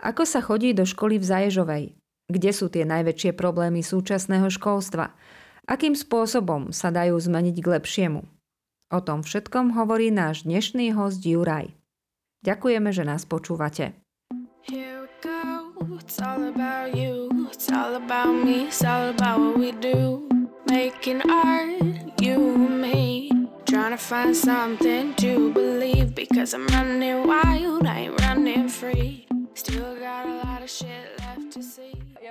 Ako sa chodí do školy v Zaježovej? Kde sú tie najväčšie problémy súčasného školstva? Akým spôsobom sa dajú zmeniť k lepšiemu? O tom všetkom hovorí náš dnešný host Juraj. Ďakujeme, že nás počúvate. Making art, you and me. Trying to find something to believe because I'm running wild, I ain't running free. Ja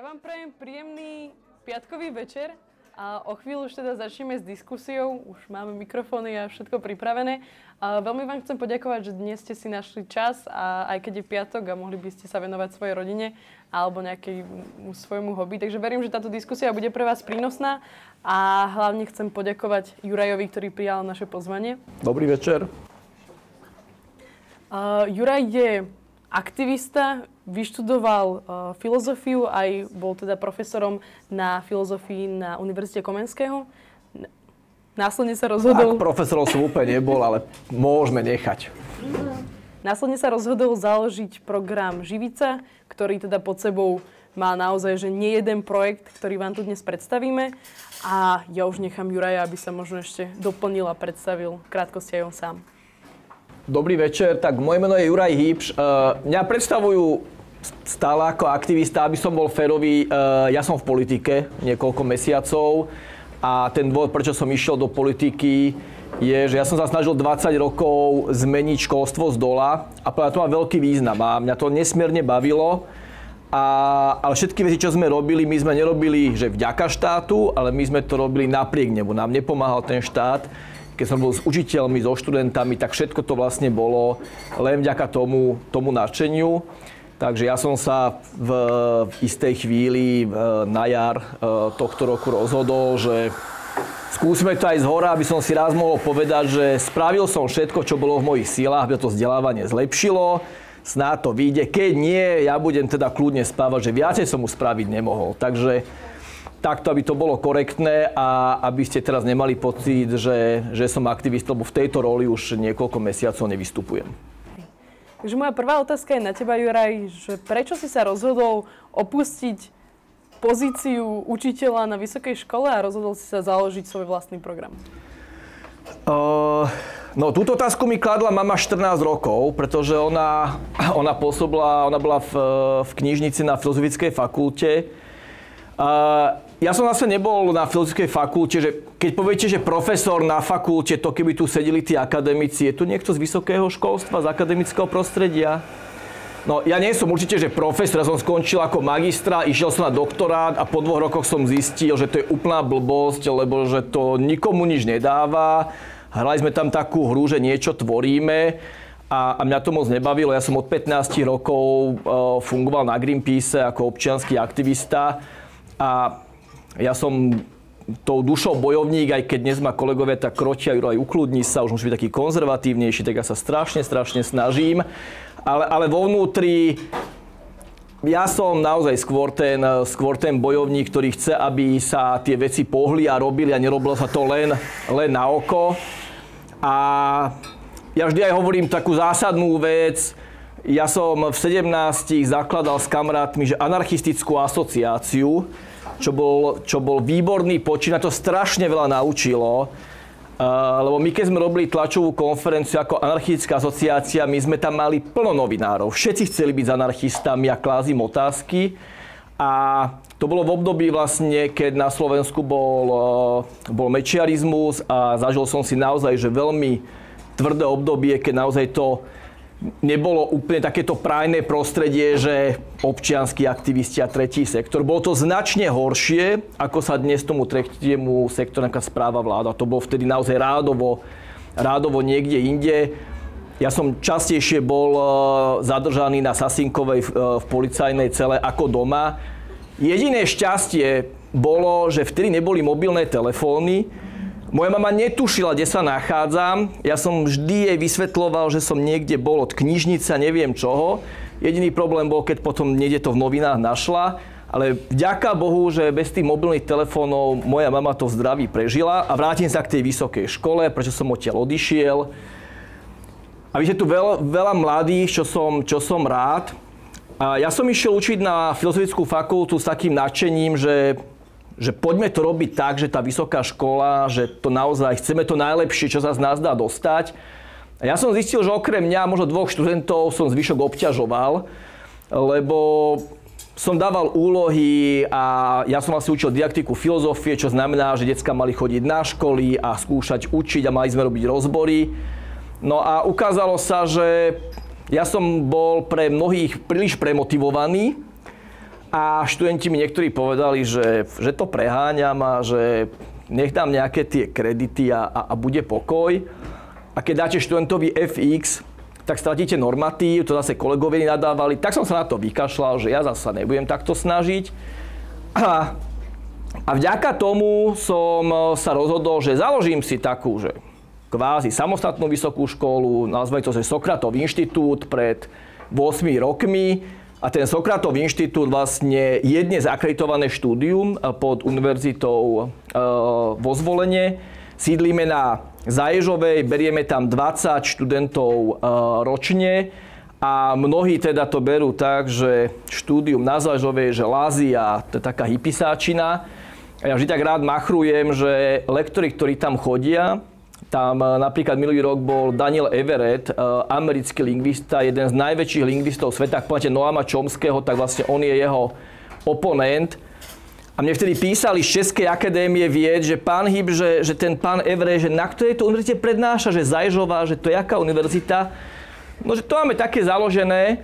vám prajem príjemný piatkový večer. A o chvíľu už teda začneme s diskusiou, už máme mikrofóny a všetko pripravené. A veľmi vám chcem poďakovať, že dnes ste si našli čas a aj keď je piatok a mohli by ste sa venovať svojej rodine alebo nejakému svojmu hobby. Takže verím, že táto diskusia bude pre vás prínosná a hlavne chcem poďakovať Jurajovi, ktorý prijal naše pozvanie. Dobrý večer. Uh, Juraj je aktivista, vyštudoval uh, filozofiu, aj bol teda profesorom na filozofii na Univerzite Komenského. Následne sa rozhodol... Tak, profesorom som úplne nebol, ale môžeme nechať. Následne sa rozhodol založiť program Živica, ktorý teda pod sebou má naozaj že nie jeden projekt, ktorý vám tu dnes predstavíme. A ja už nechám Juraja, aby sa možno ešte doplnil a predstavil krátkosti aj on sám. Dobrý večer, tak moje meno je Juraj Hýpš. Uh, mňa predstavujú stále ako aktivista, aby som bol férový. Uh, ja som v politike niekoľko mesiacov a ten dôvod, prečo som išiel do politiky, je, že ja som sa snažil 20 rokov zmeniť školstvo z dola a to má veľký význam a mňa to nesmierne bavilo. A, ale všetky veci, čo sme robili, my sme nerobili, že vďaka štátu, ale my sme to robili napriek nebu. Nám nepomáhal ten štát keď som bol s učiteľmi, so študentami, tak všetko to vlastne bolo len vďaka tomu, tomu nadšeniu. Takže ja som sa v, istej chvíli na jar e, tohto roku rozhodol, že skúsime to aj z hora, aby som si raz mohol povedať, že spravil som všetko, čo bolo v mojich sílach, aby to vzdelávanie zlepšilo. Snáď to vyjde. Keď nie, ja budem teda kľudne spávať, že viacej som mu spraviť nemohol. Takže takto, aby to bolo korektné a aby ste teraz nemali pocit, že, že som aktivista, lebo v tejto roli už niekoľko mesiacov nevystupujem. Takže moja prvá otázka je na teba, Juraj, že prečo si sa rozhodol opustiť pozíciu učiteľa na vysokej škole a rozhodol si sa založiť svoj vlastný program? Uh, no, túto otázku mi kladla mama 14 rokov, pretože ona, ona pôsobila, ona bola v, v knižnici na Filozofickej fakulte. Uh, ja som zase nebol na filozofickej fakulte, že keď poviete, že profesor na fakulte, to keby tu sedeli tí akademici, je tu niekto z vysokého školstva, z akademického prostredia? No, ja nie som určite, že profesor, ja som skončil ako magistra, išiel som na doktorát a po dvoch rokoch som zistil, že to je úplná blbosť, lebo že to nikomu nič nedáva. Hrali sme tam takú hru, že niečo tvoríme a, a mňa to moc nebavilo. Ja som od 15 rokov uh, fungoval na Greenpeace ako občianský aktivista a ja som tou dušou bojovník, aj keď dnes ma kolegovia tak kročia, aj ukludní sa, už musí byť taký konzervatívnejší, tak ja sa strašne, strašne snažím. Ale, ale vo vnútri ja som naozaj skôr ten, skôr ten bojovník, ktorý chce, aby sa tie veci pohli a robili a nerobilo sa to len, len na oko. A ja vždy aj hovorím takú zásadnú vec. Ja som v 17 zakladal s kamarátmi že anarchistickú asociáciu, čo bol, čo bol výborný počin, a to strašne veľa naučilo. Uh, lebo my keď sme robili tlačovú konferenciu ako anarchická asociácia, my sme tam mali plno novinárov. Všetci chceli byť s anarchistami a klázim otázky. A to bolo v období vlastne, keď na Slovensku bol, uh, bol mečiarizmus a zažil som si naozaj, že veľmi tvrdé obdobie, keď naozaj to nebolo úplne takéto prajné prostredie, že občianskí aktivisti a tretí sektor. Bolo to značne horšie, ako sa dnes tomu tretiemu sektoru správa vláda. To bolo vtedy naozaj rádovo, rádovo niekde inde. Ja som častejšie bol e, zadržaný na Sasinkovej e, v policajnej cele ako doma. Jediné šťastie bolo, že vtedy neboli mobilné telefóny, moja mama netušila, kde sa nachádzam. Ja som vždy jej vysvetloval, že som niekde bol od knižnice, neviem čoho. Jediný problém bol, keď potom niekde to v novinách našla. Ale vďaka Bohu, že bez tých mobilných telefónov moja mama to zdraví prežila a vrátim sa k tej vysokej škole, prečo som odtiaľ odišiel. A vidíte tu veľa, veľa mladých, čo som, čo som rád. A ja som išiel učiť na filozofickú fakultu s takým nadšením, že, že poďme to robiť tak, že tá vysoká škola, že to naozaj chceme to najlepšie, čo sa z nás dá dostať. A ja som zistil, že okrem mňa, možno dvoch študentov som zvyšok obťažoval, lebo som dával úlohy a ja som asi učil didaktiku filozofie, čo znamená, že decka mali chodiť na školy a skúšať učiť a mali sme robiť rozbory. No a ukázalo sa, že ja som bol pre mnohých príliš premotivovaný a študenti mi niektorí povedali, že, že to preháňam a že nech dám nejaké tie kredity a, a, a bude pokoj. A keď dáte študentovi FX, tak stratíte normatív, to zase kolegovia nadávali. Tak som sa na to vykašľal, že ja zasa nebudem takto snažiť. A, a vďaka tomu som sa rozhodol, že založím si takú, že kvázi samostatnú vysokú školu, nazvali to, že Sokratov inštitút pred 8 rokmi. A ten Sokratov inštitút vlastne je dnes akreditované štúdium pod univerzitou e, vo zvolenie. Sídlime na Zaježovej, berieme tam 20 študentov e, ročne a mnohí teda to berú tak, že štúdium na Zaježovej, že lázi a to je taká hypisáčina. Ja vždy tak rád machrujem, že lektori, ktorí tam chodia, tam eh, napríklad minulý rok bol Daniel Everett, eh, americký lingvista, jeden z najväčších lingvistov sveta. Ak pomáte Noama Chomského, tak vlastne on je jeho oponent. A mne vtedy písali z Českej akadémie vied, že pán Hyb, že, že ten pán Everett, že na ktorej to univerzite prednáša, že Zajžová, že to je aká univerzita. No, že to máme také založené.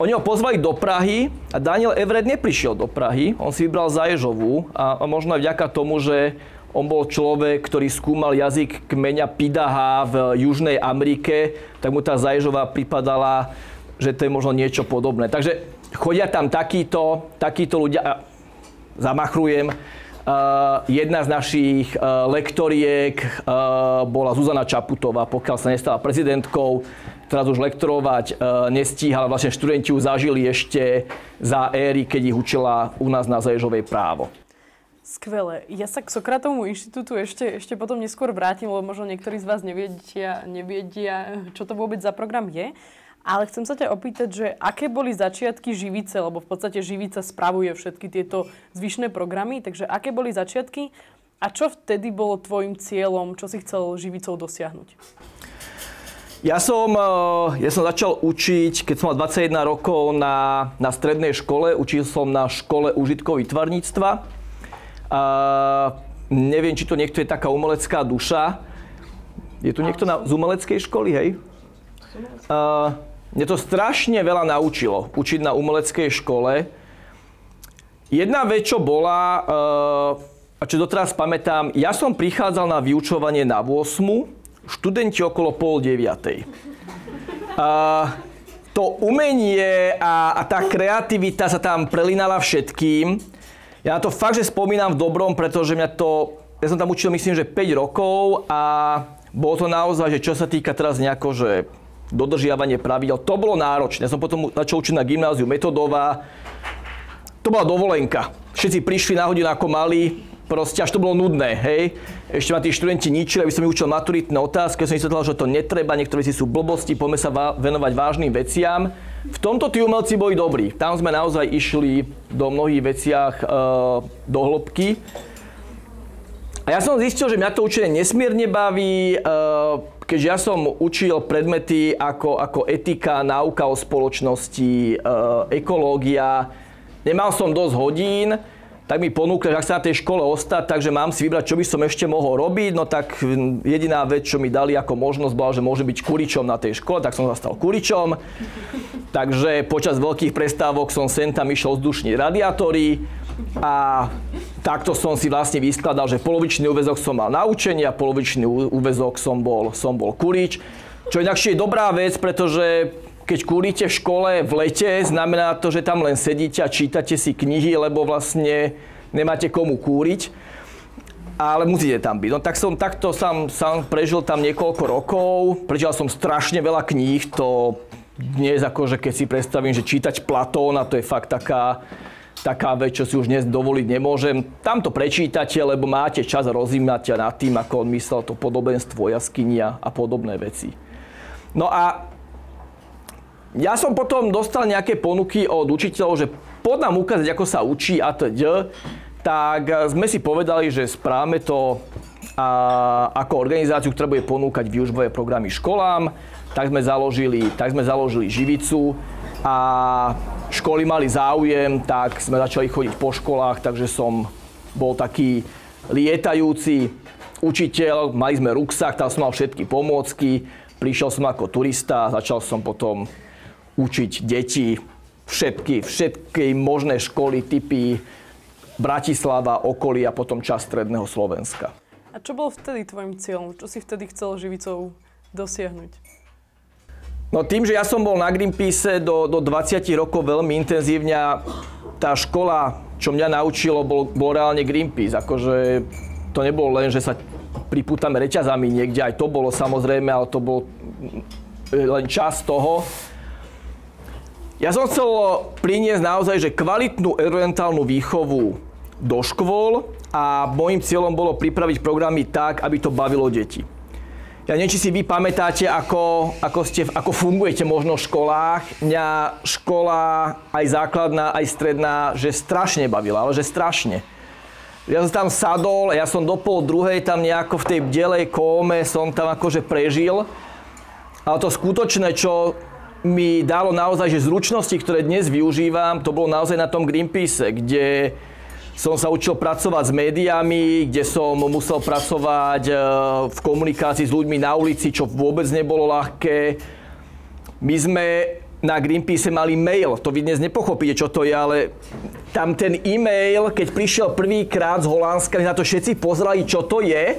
Oni ho pozvali do Prahy a Daniel Everett neprišiel do Prahy. On si vybral Zaježovú a, a možno aj vďaka tomu, že on bol človek, ktorý skúmal jazyk kmeňa Pidaha v Južnej Amerike, tak mu tá Zaježová pripadala, že to je možno niečo podobné. Takže chodia tam takíto, takíto ľudia, zamachrujem, Uh, jedna z našich uh, lektoriek uh, bola Zuzana Čaputová, pokiaľ sa nestala prezidentkou. Teraz už lektorovať nestíhala, vlastne študenti ju zažili ešte za éry, keď ich učila u nás na Zaježovej právo. Skvelé. Ja sa k Sokratovmu inštitútu ešte, ešte potom neskôr vrátim, lebo možno niektorí z vás neviedia, neviedia, čo to vôbec za program je. Ale chcem sa ťa opýtať, že aké boli začiatky Živice, lebo v podstate Živica spravuje všetky tieto zvyšné programy, takže aké boli začiatky a čo vtedy bolo tvojim cieľom, čo si chcel Živicou dosiahnuť? Ja som, eh, ja som začal učiť, keď som mal 21 rokov na, na strednej škole. Učil som na škole užitkov výtvarníctva a neviem, či to niekto je taká umelecká duša. Je tu niekto na, z umeleckej školy, hej? A, mne to strašne veľa naučilo, učiť na umeleckej škole. Jedna vec, čo bola, a čo doteraz pamätám, ja som prichádzal na vyučovanie na 8, študenti okolo pol 9. A, to umenie a, a tá kreativita sa tam prelinala všetkým. Ja na to fakt, že spomínam v dobrom, pretože mňa to, ja som tam učil myslím, že 5 rokov a bolo to naozaj, že čo sa týka teraz nejako, že dodržiavanie pravidel, to bolo náročné. Ja som potom začal učiť na gymnáziu metodová. To bola dovolenka. Všetci prišli na hodinu ako mali, proste až to bolo nudné, hej. Ešte ma tí študenti ničili, aby som mi učil maturitné otázky, ja som vysvetlil, že to netreba, niektoré veci sú blbosti, poďme sa venovať vážnym veciam. V tomto tí umelci boli dobrí. Tam sme naozaj išli do mnohých veciach e, do hĺbky. A ja som zistil, že mňa to učenie nesmierne baví, e, keďže ja som učil predmety ako, ako etika, náuka o spoločnosti, e, ekológia. Nemal som dosť hodín, tak mi ponúkli, že ak sa na tej škole ostať, takže mám si vybrať, čo by som ešte mohol robiť. No tak jediná vec, čo mi dali ako možnosť, bola, že môže byť kuričom na tej škole, tak som zastal kuričom. Takže počas veľkých prestávok som sem tam išiel vzdušní radiátory a takto som si vlastne vyskladal, že polovičný úvezok som mal na učenie a polovičný úvezok som bol, som bol kurič. Čo inakšie je dobrá vec, pretože keď kúrite v škole v lete, znamená to, že tam len sedíte a čítate si knihy, lebo vlastne nemáte komu kúriť. Ale musíte tam byť. No tak som takto sám, sám prežil tam niekoľko rokov. Prečítal som strašne veľa kníh. To dnes akože keď si predstavím, že čítať Platóna, to je fakt taká, taká vec, čo si už dnes dovoliť nemôžem. Tam to prečítate, lebo máte čas rozímať nad tým, ako on myslel to podobenstvo jaskynia a podobné veci. No a ja som potom dostal nejaké ponuky od učiteľov, že pod nám ukázať, ako sa učí a teda, tak sme si povedali, že správame to a ako organizáciu, ktorá bude ponúkať výužbové programy školám, tak sme založili, tak sme založili Živicu a školy mali záujem, tak sme začali chodiť po školách, takže som bol taký lietajúci učiteľ, mali sme ruksak, tam som mal všetky pomôcky, prišiel som ako turista začal som potom učiť deti všetky, všetky možné školy, typy Bratislava, okolie a potom čas stredného Slovenska. A čo bol vtedy tvojim cieľom? Čo si vtedy chcel živicou dosiahnuť? No tým, že ja som bol na Greenpeace do, do 20 rokov veľmi intenzívne a tá škola, čo mňa naučilo, bol, bol reálne Greenpeace. Akože to nebolo len, že sa pripútame reťazami niekde, aj to bolo samozrejme, ale to bol len čas toho. Ja som chcel priniesť naozaj, že kvalitnú environmentálnu výchovu do škôl a môjim cieľom bolo pripraviť programy tak, aby to bavilo deti. Ja neviem, či si vy pamätáte, ako, ako, ste, ako fungujete možno v školách. Mňa škola, aj základná, aj stredná, že strašne bavila, ale že strašne. Ja som tam sadol, ja som do pol druhej tam nejako v tej bdelej kóme som tam akože prežil. Ale to skutočné, čo mi dalo naozaj, že zručnosti, ktoré dnes využívam, to bolo naozaj na tom Greenpeace, kde som sa učil pracovať s médiami, kde som musel pracovať e, v komunikácii s ľuďmi na ulici, čo vôbec nebolo ľahké. My sme na Greenpeace mali mail, to vy dnes nepochopíte, čo to je, ale tam ten e-mail, keď prišiel prvýkrát z Holandska, na to všetci pozerali, čo to je.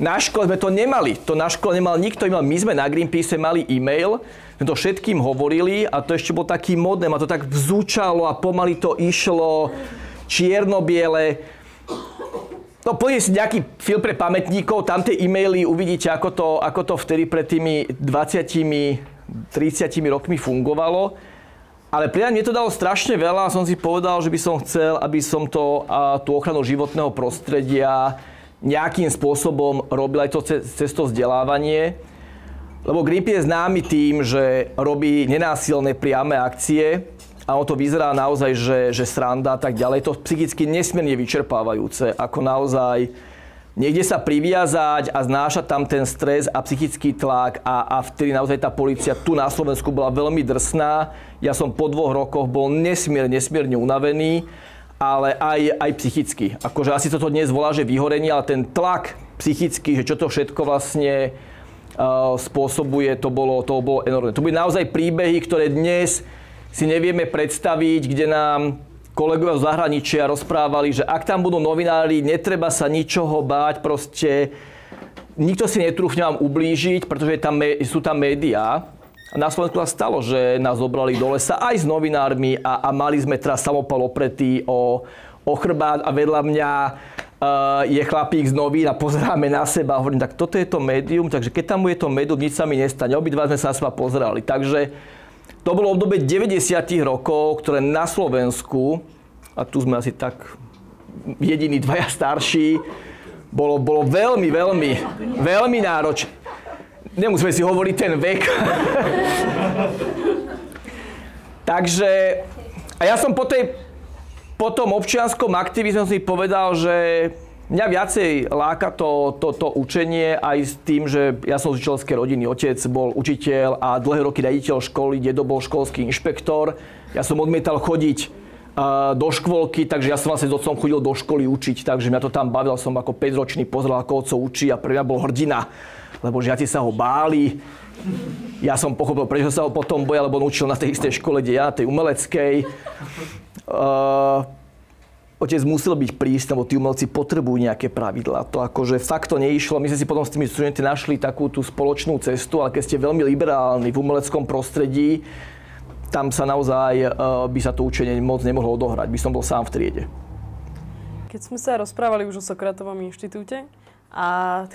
Na škole sme to nemali. To na škole nemal nikto. My sme na Greenpeace mali e-mail, to všetkým hovorili a to ešte bol taký modné, ma to tak vzúčalo a pomaly to išlo čierno-biele. No pozrite si nejaký film pre pamätníkov, tam tie e-maily uvidíte, ako to, ako to vtedy pred tými 20 30 rokmi fungovalo. Ale pri mne to dalo strašne veľa a som si povedal, že by som chcel, aby som to, a, tú ochranu životného prostredia nejakým spôsobom robil aj to cez, cez to vzdelávanie. Lebo Greenpeace je známy tým, že robí nenásilné priame akcie a ono to vyzerá naozaj, že, že sranda a tak ďalej. To psychicky nesmierne vyčerpávajúce, ako naozaj niekde sa priviazať a znášať tam ten stres a psychický tlak a, a vtedy naozaj tá policia tu na Slovensku bola veľmi drsná. Ja som po dvoch rokoch bol nesmierne, nesmierne unavený, ale aj, aj psychicky. Akože asi toto dnes volá, že vyhorenie, ale ten tlak psychický, že čo to všetko vlastne spôsobuje, to bolo, to bolo enormné. To boli naozaj príbehy, ktoré dnes si nevieme predstaviť, kde nám kolegovia z zahraničia rozprávali, že ak tam budú novinári, netreba sa ničoho báť, proste nikto si netrúfne vám ublížiť, pretože tam, sú tam médiá. A na Slovensku sa stalo, že nás zobrali do lesa aj s novinármi a, a mali sme teraz samopal opretý o, o a vedľa mňa uh, je chlapík z novín a pozeráme na seba a hovorím, tak toto je to médium, takže keď tam bude to médium, nič sa mi nestane. Obidva sme sa na seba pozerali. Takže to bolo obdobie 90. rokov, ktoré na Slovensku, a tu sme asi tak jediní dvaja starší, bolo, bolo veľmi, veľmi, veľmi náročné. Nemusíme si hovoriť ten vek. Takže, a ja som po, tej, po tom občianskom aktivizmu si povedal, že Mňa viacej láka to, to, to učenie aj s tým, že ja som z učiteľskej rodiny. Otec bol učiteľ a dlhé roky riaditeľ školy, dedo bol školský inšpektor. Ja som odmietal chodiť uh, do škôlky, takže ja som vlastne s otcom chodil do školy učiť, takže mňa to tam bavil. Som ako 5-ročný pozrel, ako otco učí a pre mňa bol hrdina, lebo žiaci sa ho báli. Ja som pochopil, prečo sa ho potom boja, lebo on učil na tej istej škole, kde ja, tej umeleckej. Uh, otec musel byť prísny, lebo tí umelci potrebujú nejaké pravidlá. To akože fakt to neišlo. My sme si potom s tými študenti našli takú tú spoločnú cestu, ale keď ste veľmi liberálni v umeleckom prostredí, tam sa naozaj uh, by sa to učenie moc nemohlo odohrať. By som bol sám v triede. Keď sme sa rozprávali už o Sokratovom inštitúte, a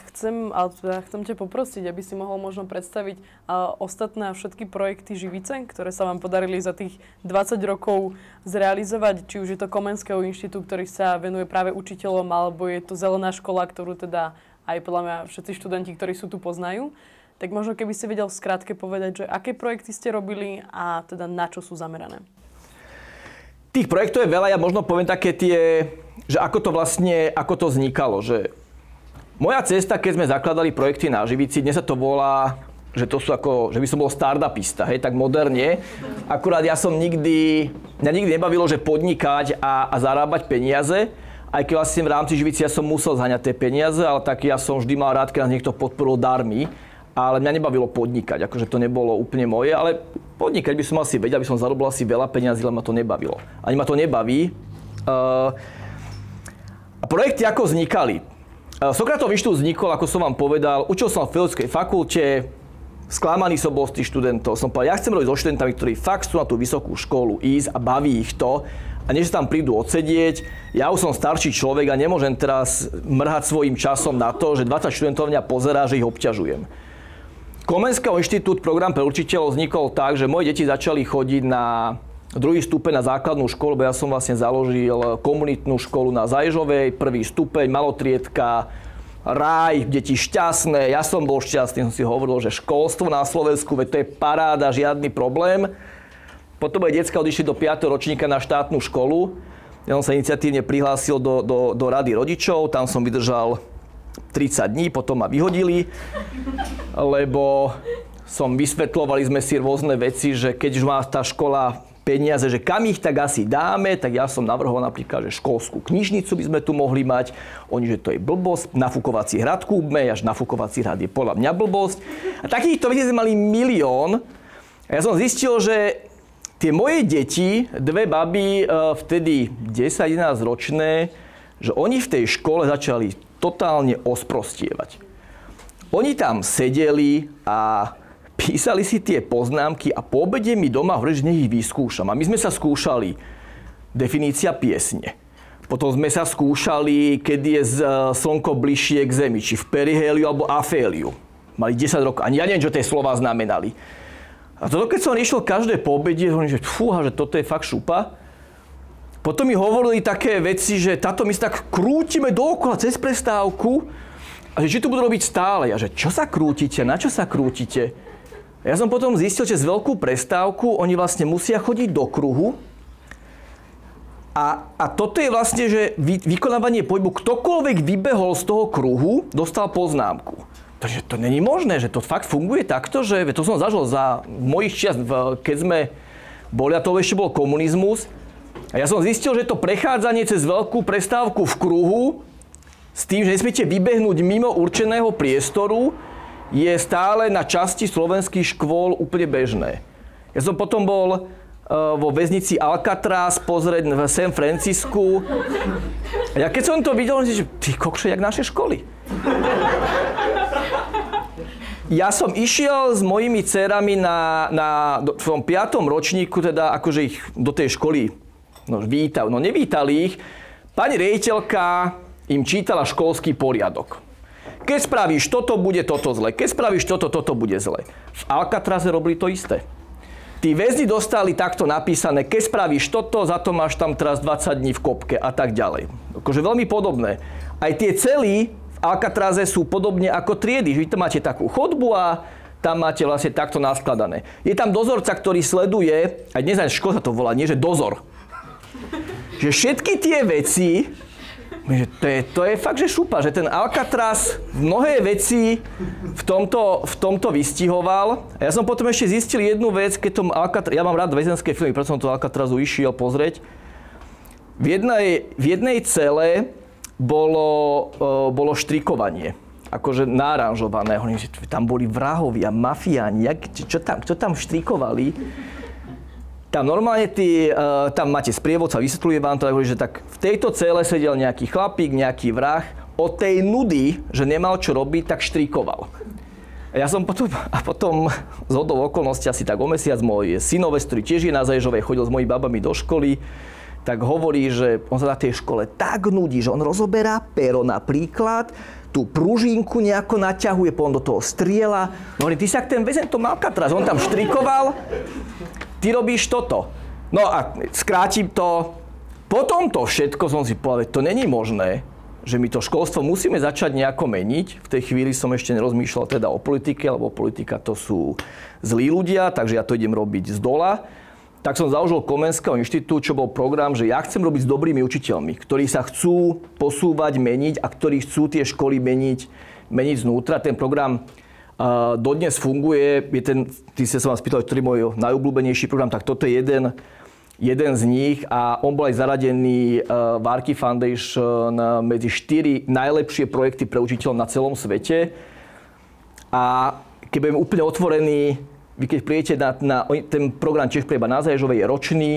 chcem, teda chcem ťa poprosiť, aby si mohol možno predstaviť uh, ostatné všetky projekty Živice, ktoré sa vám podarili za tých 20 rokov zrealizovať. Či už je to Komenského inštitút, ktorý sa venuje práve učiteľom, alebo je to Zelená škola, ktorú teda aj podľa mňa všetci študenti, ktorí sú tu, poznajú. Tak možno keby ste vedel v skratke povedať, že aké projekty ste robili a teda na čo sú zamerané. Tých projektov je veľa, ja možno poviem také tie, že ako to vlastne, ako to vznikalo, že moja cesta, keď sme zakladali projekty na Živici, dnes sa to volá, že to sú ako, že by som bol startupista, hej, tak moderne. Akurát ja som nikdy, mňa nikdy nebavilo, že podnikať a, a zarábať peniaze, aj keď vlastne v rámci Živici ja som musel zhaňať tie peniaze, ale tak ja som vždy mal rád, keď nás niekto podporil darmi, ale mňa nebavilo podnikať, akože to nebolo úplne moje, ale podnikať by som asi vedel, aby som zarobil asi veľa peniazí, ale ma to nebavilo. Ani ma to nebaví. Uh, projekty ako vznikali? Eh, Sokratov inštitút vznikol, ako som vám povedal, učil som v filozofickej fakulte, sklamaný som bol z tých študentov. Som povedal, ja chcem robiť so študentami, ktorí fakt chcú na tú vysokú školu ísť a baví ich to. A než tam prídu odsedieť, ja už som starší človek a nemôžem teraz mrhať svojim časom na to, že 20 študentov mňa pozerá, že ich obťažujem. Komenského inštitút program pre učiteľov vznikol tak, že moje deti začali chodiť na druhý stupeň na základnú školu, bo ja som vlastne založil komunitnú školu na Zajžovej, prvý stupeň, malotriedka, raj, deti šťastné, ja som bol šťastný, som si hovoril, že školstvo na Slovensku, veď to je paráda, žiadny problém. Potom aj detská odišli do 5. ročníka na štátnu školu. Ja som sa iniciatívne prihlásil do, do, do rady rodičov, tam som vydržal 30 dní, potom ma vyhodili, lebo som vysvetlovali sme si rôzne veci, že keď už má tá škola peniaze, že kam ich tak asi dáme, tak ja som navrhoval napríklad, že školskú knižnicu by sme tu mohli mať. Oni, že to je blbosť, nafúkovací hrad kúpme, až nafúkovací hrad je podľa mňa blbosť. A takýchto vecí sme mali milión. A ja som zistil, že tie moje deti, dve baby, e, vtedy 10-11 ročné, že oni v tej škole začali totálne osprostievať. Oni tam sedeli a písali si tie poznámky a po obede mi doma hovorili, že nech ich vyskúšam. A my sme sa skúšali definícia piesne. Potom sme sa skúšali, kedy je e, slnko bližšie k Zemi, či v periheliu alebo aféliu. Mali 10 rokov. Ani ja neviem, čo tie slova znamenali. A toto, keď som išiel každé po obede, hovorím, že fúha, že toto je fakt šupa. Potom mi hovorili také veci, že táto my sa tak krútime dookola cez prestávku a že či to budú robiť stále. A že čo sa krútite, na čo sa krútite? Ja som potom zistil, že z veľkú prestávku oni vlastne musia chodiť do kruhu a, a toto je vlastne, že vy, vykonávanie pohybu, ktokoľvek vybehol z toho kruhu, dostal poznámku. Takže to není možné, že to fakt funguje takto, že to som zažil za mojich čias, keď sme boli, a to ešte bol komunizmus. A ja som zistil, že to prechádzanie cez veľkú prestávku v kruhu s tým, že nesmiete vybehnúť mimo určeného priestoru, je stále na časti slovenských škôl úplne bežné. Ja som potom bol e, vo väznici Alcatraz pozrieť v San Francisku. A ja keď som to videl, že ty kokše, jak naše školy. Ja som išiel s mojimi dcerami na, na v tom piatom ročníku, teda akože ich do tej školy no, vítal, no nevítali ich. Pani rejiteľka im čítala školský poriadok. Keď spravíš toto, bude toto zle. Keď spravíš toto, toto bude zle. V Alcatraze robili to isté. Tí väzni dostali takto napísané, keď spravíš toto, za to máš tam teraz 20 dní v kopke a tak ďalej. Akože veľmi podobné. Aj tie cely v Alcatraze sú podobne ako triedy. Vy tam máte takú chodbu a tam máte vlastne takto naskladané. Je tam dozorca, ktorý sleduje, aj dnes aj škola to volá, nie že dozor. Že všetky tie veci, to je, to je fakt, že šupa, že ten Alcatraz mnohé veci v tomto, v tomto vystihoval. A ja som potom ešte zistil jednu vec, keď tom Alcatraz, ja mám rád väzenské filmy, preto som to Alcatrazu išiel pozrieť. V jednej, v jednej cele bolo, uh, bolo štrikovanie akože náranžované. Tam boli vrahovia, mafiáni, čo tam, čo tam štrikovali. Tam normálne ty, uh, tam máte sprievodca, vysvetľuje vám to, že tak v tejto cele sedel nejaký chlapík, nejaký vrah, od tej nudy, že nemal čo robiť, tak štrikoval. Ja som potom, a potom z hodou okolností asi tak o mesiac môj synovec, ktorý tiež je na Zaježovej, chodil s mojimi babami do školy, tak hovorí, že on sa na tej škole tak nudí, že on rozoberá pero napríklad, tú pružinku nejako naťahuje, potom do toho striela. No ty sa ten väzen to mal teraz, on tam štrikoval ty robíš toto. No a skrátim to. Po tomto všetko som si povedal, to není možné, že my to školstvo musíme začať nejako meniť. V tej chvíli som ešte nerozmýšľal teda o politike, lebo politika to sú zlí ľudia, takže ja to idem robiť z dola. Tak som založil Komenského inštitút, čo bol program, že ja chcem robiť s dobrými učiteľmi, ktorí sa chcú posúvať, meniť a ktorí chcú tie školy meniť, meniť znútra. Ten program uh, dodnes funguje. Je ten, ty ste sa vám spýtali, ktorý je môj najobľúbenejší program, tak toto je jeden jeden z nich a on bol aj zaradený v Arky Foundation medzi štyri najlepšie projekty pre učiteľov na celom svete. A keď budeme úplne otvorení, vy keď príjete na, na ten program Čech prieba na Zaježovej je ročný,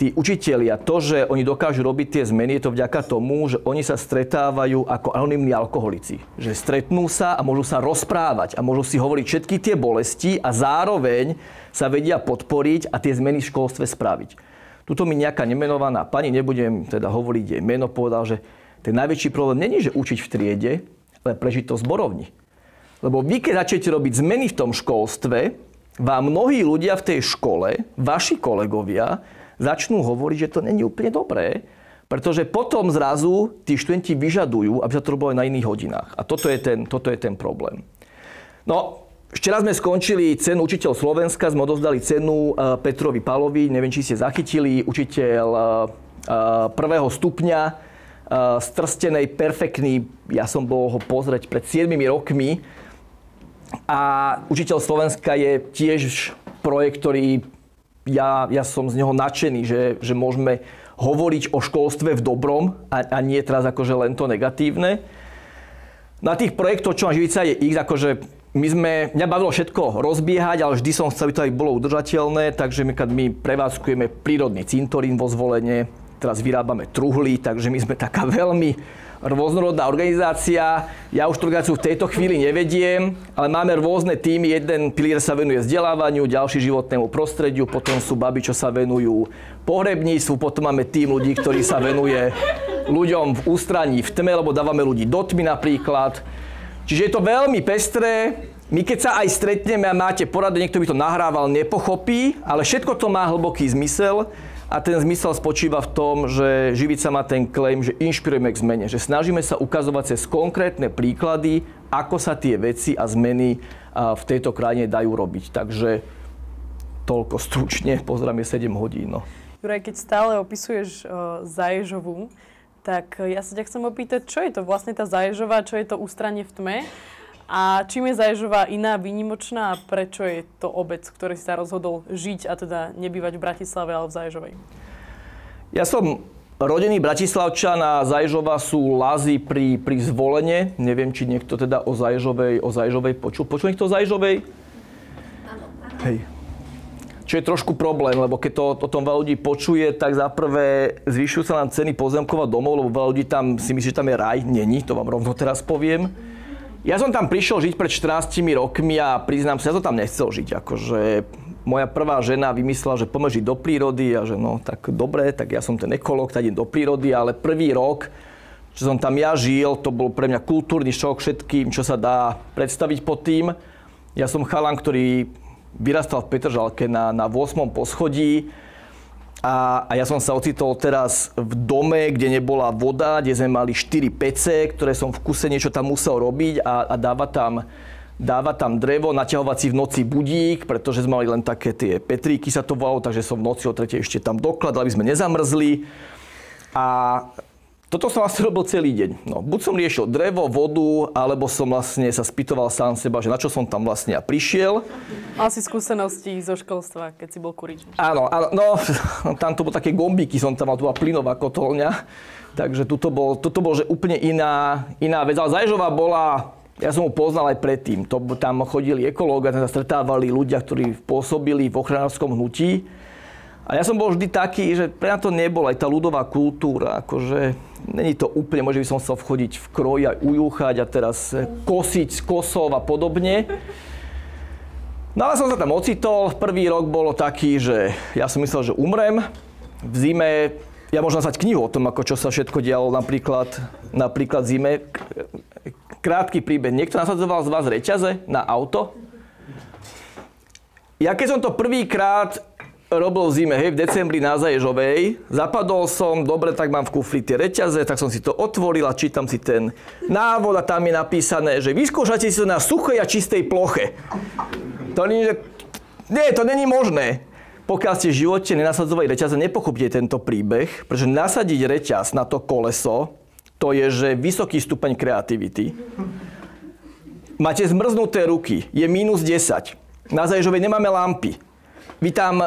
tí učitelia, to, že oni dokážu robiť tie zmeny, je to vďaka tomu, že oni sa stretávajú ako anonimní alkoholici. Že stretnú sa a môžu sa rozprávať a môžu si hovoriť všetky tie bolesti a zároveň sa vedia podporiť a tie zmeny v školstve spraviť. Tuto mi nejaká nemenovaná pani, nebudem teda hovoriť jej meno, povedal, že ten najväčší problém není, že učiť v triede, ale prežiť to zborovni. Lebo vy, keď začnete robiť zmeny v tom školstve, vám mnohí ľudia v tej škole, vaši kolegovia, začnú hovoriť, že to není úplne dobré, pretože potom zrazu tí študenti vyžadujú, aby sa to robilo aj na iných hodinách. A toto je ten, toto je ten problém. No, Včera sme skončili cenu Učiteľ Slovenska, sme odozdali cenu e, Petrovi Palovi, neviem, či ste zachytili, učiteľ e, e, prvého stupňa, strstenej, perfektný, ja som bol ho pozrieť pred 7 rokmi a Učiteľ Slovenska je tiež projekt, ktorý ja, ja som z neho nadšený, že, že môžeme hovoriť o školstve v dobrom a, a nie teraz akože len to negatívne. Na tých projektoch, čo má Živica, je ich akože my sme, mňa bavilo všetko rozbiehať, ale vždy som chcel, aby to aj bolo udržateľné, takže my, my prevádzkujeme prírodný cintorín vo zvolenie, teraz vyrábame truhly, takže my sme taká veľmi rôznorodná organizácia. Ja už tú organizáciu v tejto chvíli nevediem, ale máme rôzne týmy. Jeden pilier sa venuje vzdelávaniu, ďalší životnému prostrediu, potom sú baby, čo sa venujú pohrebníctvu, potom máme tým ľudí, ktorý sa venuje ľuďom v ústraní v tme, lebo dávame ľudí do tmy napríklad. Čiže je to veľmi pestré. My keď sa aj stretneme a máte poradu, niekto by to nahrával, nepochopí, ale všetko to má hlboký zmysel a ten zmysel spočíva v tom, že Živica má ten claim, že inšpirujeme k zmene, že snažíme sa ukazovať cez konkrétne príklady, ako sa tie veci a zmeny v tejto krajine dajú robiť. Takže toľko stručne, pozrieme 7 hodín. No. Juraj, keď stále opisuješ uh, Zaježovú, tak ja sa ťa chcem opýtať, čo je to vlastne tá Zaježová, čo je to ústranie v tme a čím je Zaježová iná, výnimočná a prečo je to obec, ktorý si sa rozhodol žiť a teda nebývať v Bratislave, ale v Zaježovej? Ja som rodený Bratislavčan a Zaježova sú lazy pri, pri zvolenie. Neviem, či niekto teda o Zaježovej, o Zaježovej počul. Počul niekto o Zaježovej? Áno. Hej. Čo je trošku problém, lebo keď to o tom veľa ľudí počuje, tak za prvé zvyšujú sa nám ceny pozemkov a domov, lebo veľa ľudí tam si myslí, že tam je raj. Není, to vám rovno teraz poviem. Ja som tam prišiel žiť pred 14 rokmi a priznám sa, ja som tam nechcel žiť. Akože moja prvá žena vymyslela, že poďme do prírody a že no tak dobre, tak ja som ten ekológ, tak idem do prírody, ale prvý rok, čo som tam ja žil, to bol pre mňa kultúrny šok všetkým, čo sa dá predstaviť pod tým. Ja som chalan, ktorý vyrastal v Petržalke na, na 8. poschodí a, a ja som sa ocitol teraz v dome, kde nebola voda, kde sme mali 4 pece, ktoré som v kuse niečo tam musel robiť a, a dáva tam dáva tam drevo, naťahovať si v noci budík, pretože sme mali len také tie petríky sa to volalo, takže som v noci o tretej ešte tam dokladal, aby sme nezamrzli. A toto som vlastne robil celý deň. No, buď som riešil drevo, vodu, alebo som vlastne sa spýtoval sám seba, že na čo som tam vlastne ja prišiel. Mal si skúsenosti zo školstva, keď si bol kurič. Áno, áno, no, tam to bolo také gombíky, som tam mal, tu bola plynová kotolňa. Takže tuto bol, toto bol že úplne iná, iná vec. Ale Zajžová bola, ja som ho poznal aj predtým. To, tam chodili ekológovia, tam sa stretávali ľudia, ktorí pôsobili v ochranárskom hnutí. A ja som bol vždy taký, že pre mňa to nebola aj tá ľudová kultúra, akože není to úplne, možno by som chcel vchodiť v kroj a ujúchať a teraz kosiť z kosov a podobne. No ale som sa tam ocitol, prvý rok bolo taký, že ja som myslel, že umrem. V zime, ja môžem nazvať knihu o tom, ako čo sa všetko dialo napríklad, napríklad zime. Krátky príbeh. Niekto nasadzoval z vás reťaze na auto? Ja keď som to prvýkrát robil v zime, hej, v decembri na Zaježovej. Zapadol som, dobre, tak mám v kufli tie reťaze, tak som si to otvoril a čítam si ten návod a tam je napísané, že vyskúšajte si to na suchej a čistej ploche. To nie, že... Nie, to není možné. Pokiaľ ste v živote nenasadzovali reťaze, nepochopíte tento príbeh, pretože nasadiť reťaz na to koleso, to je, že vysoký stupeň kreativity. Máte zmrznuté ruky, je minus 10. Na Zaježovej nemáme lampy vy tam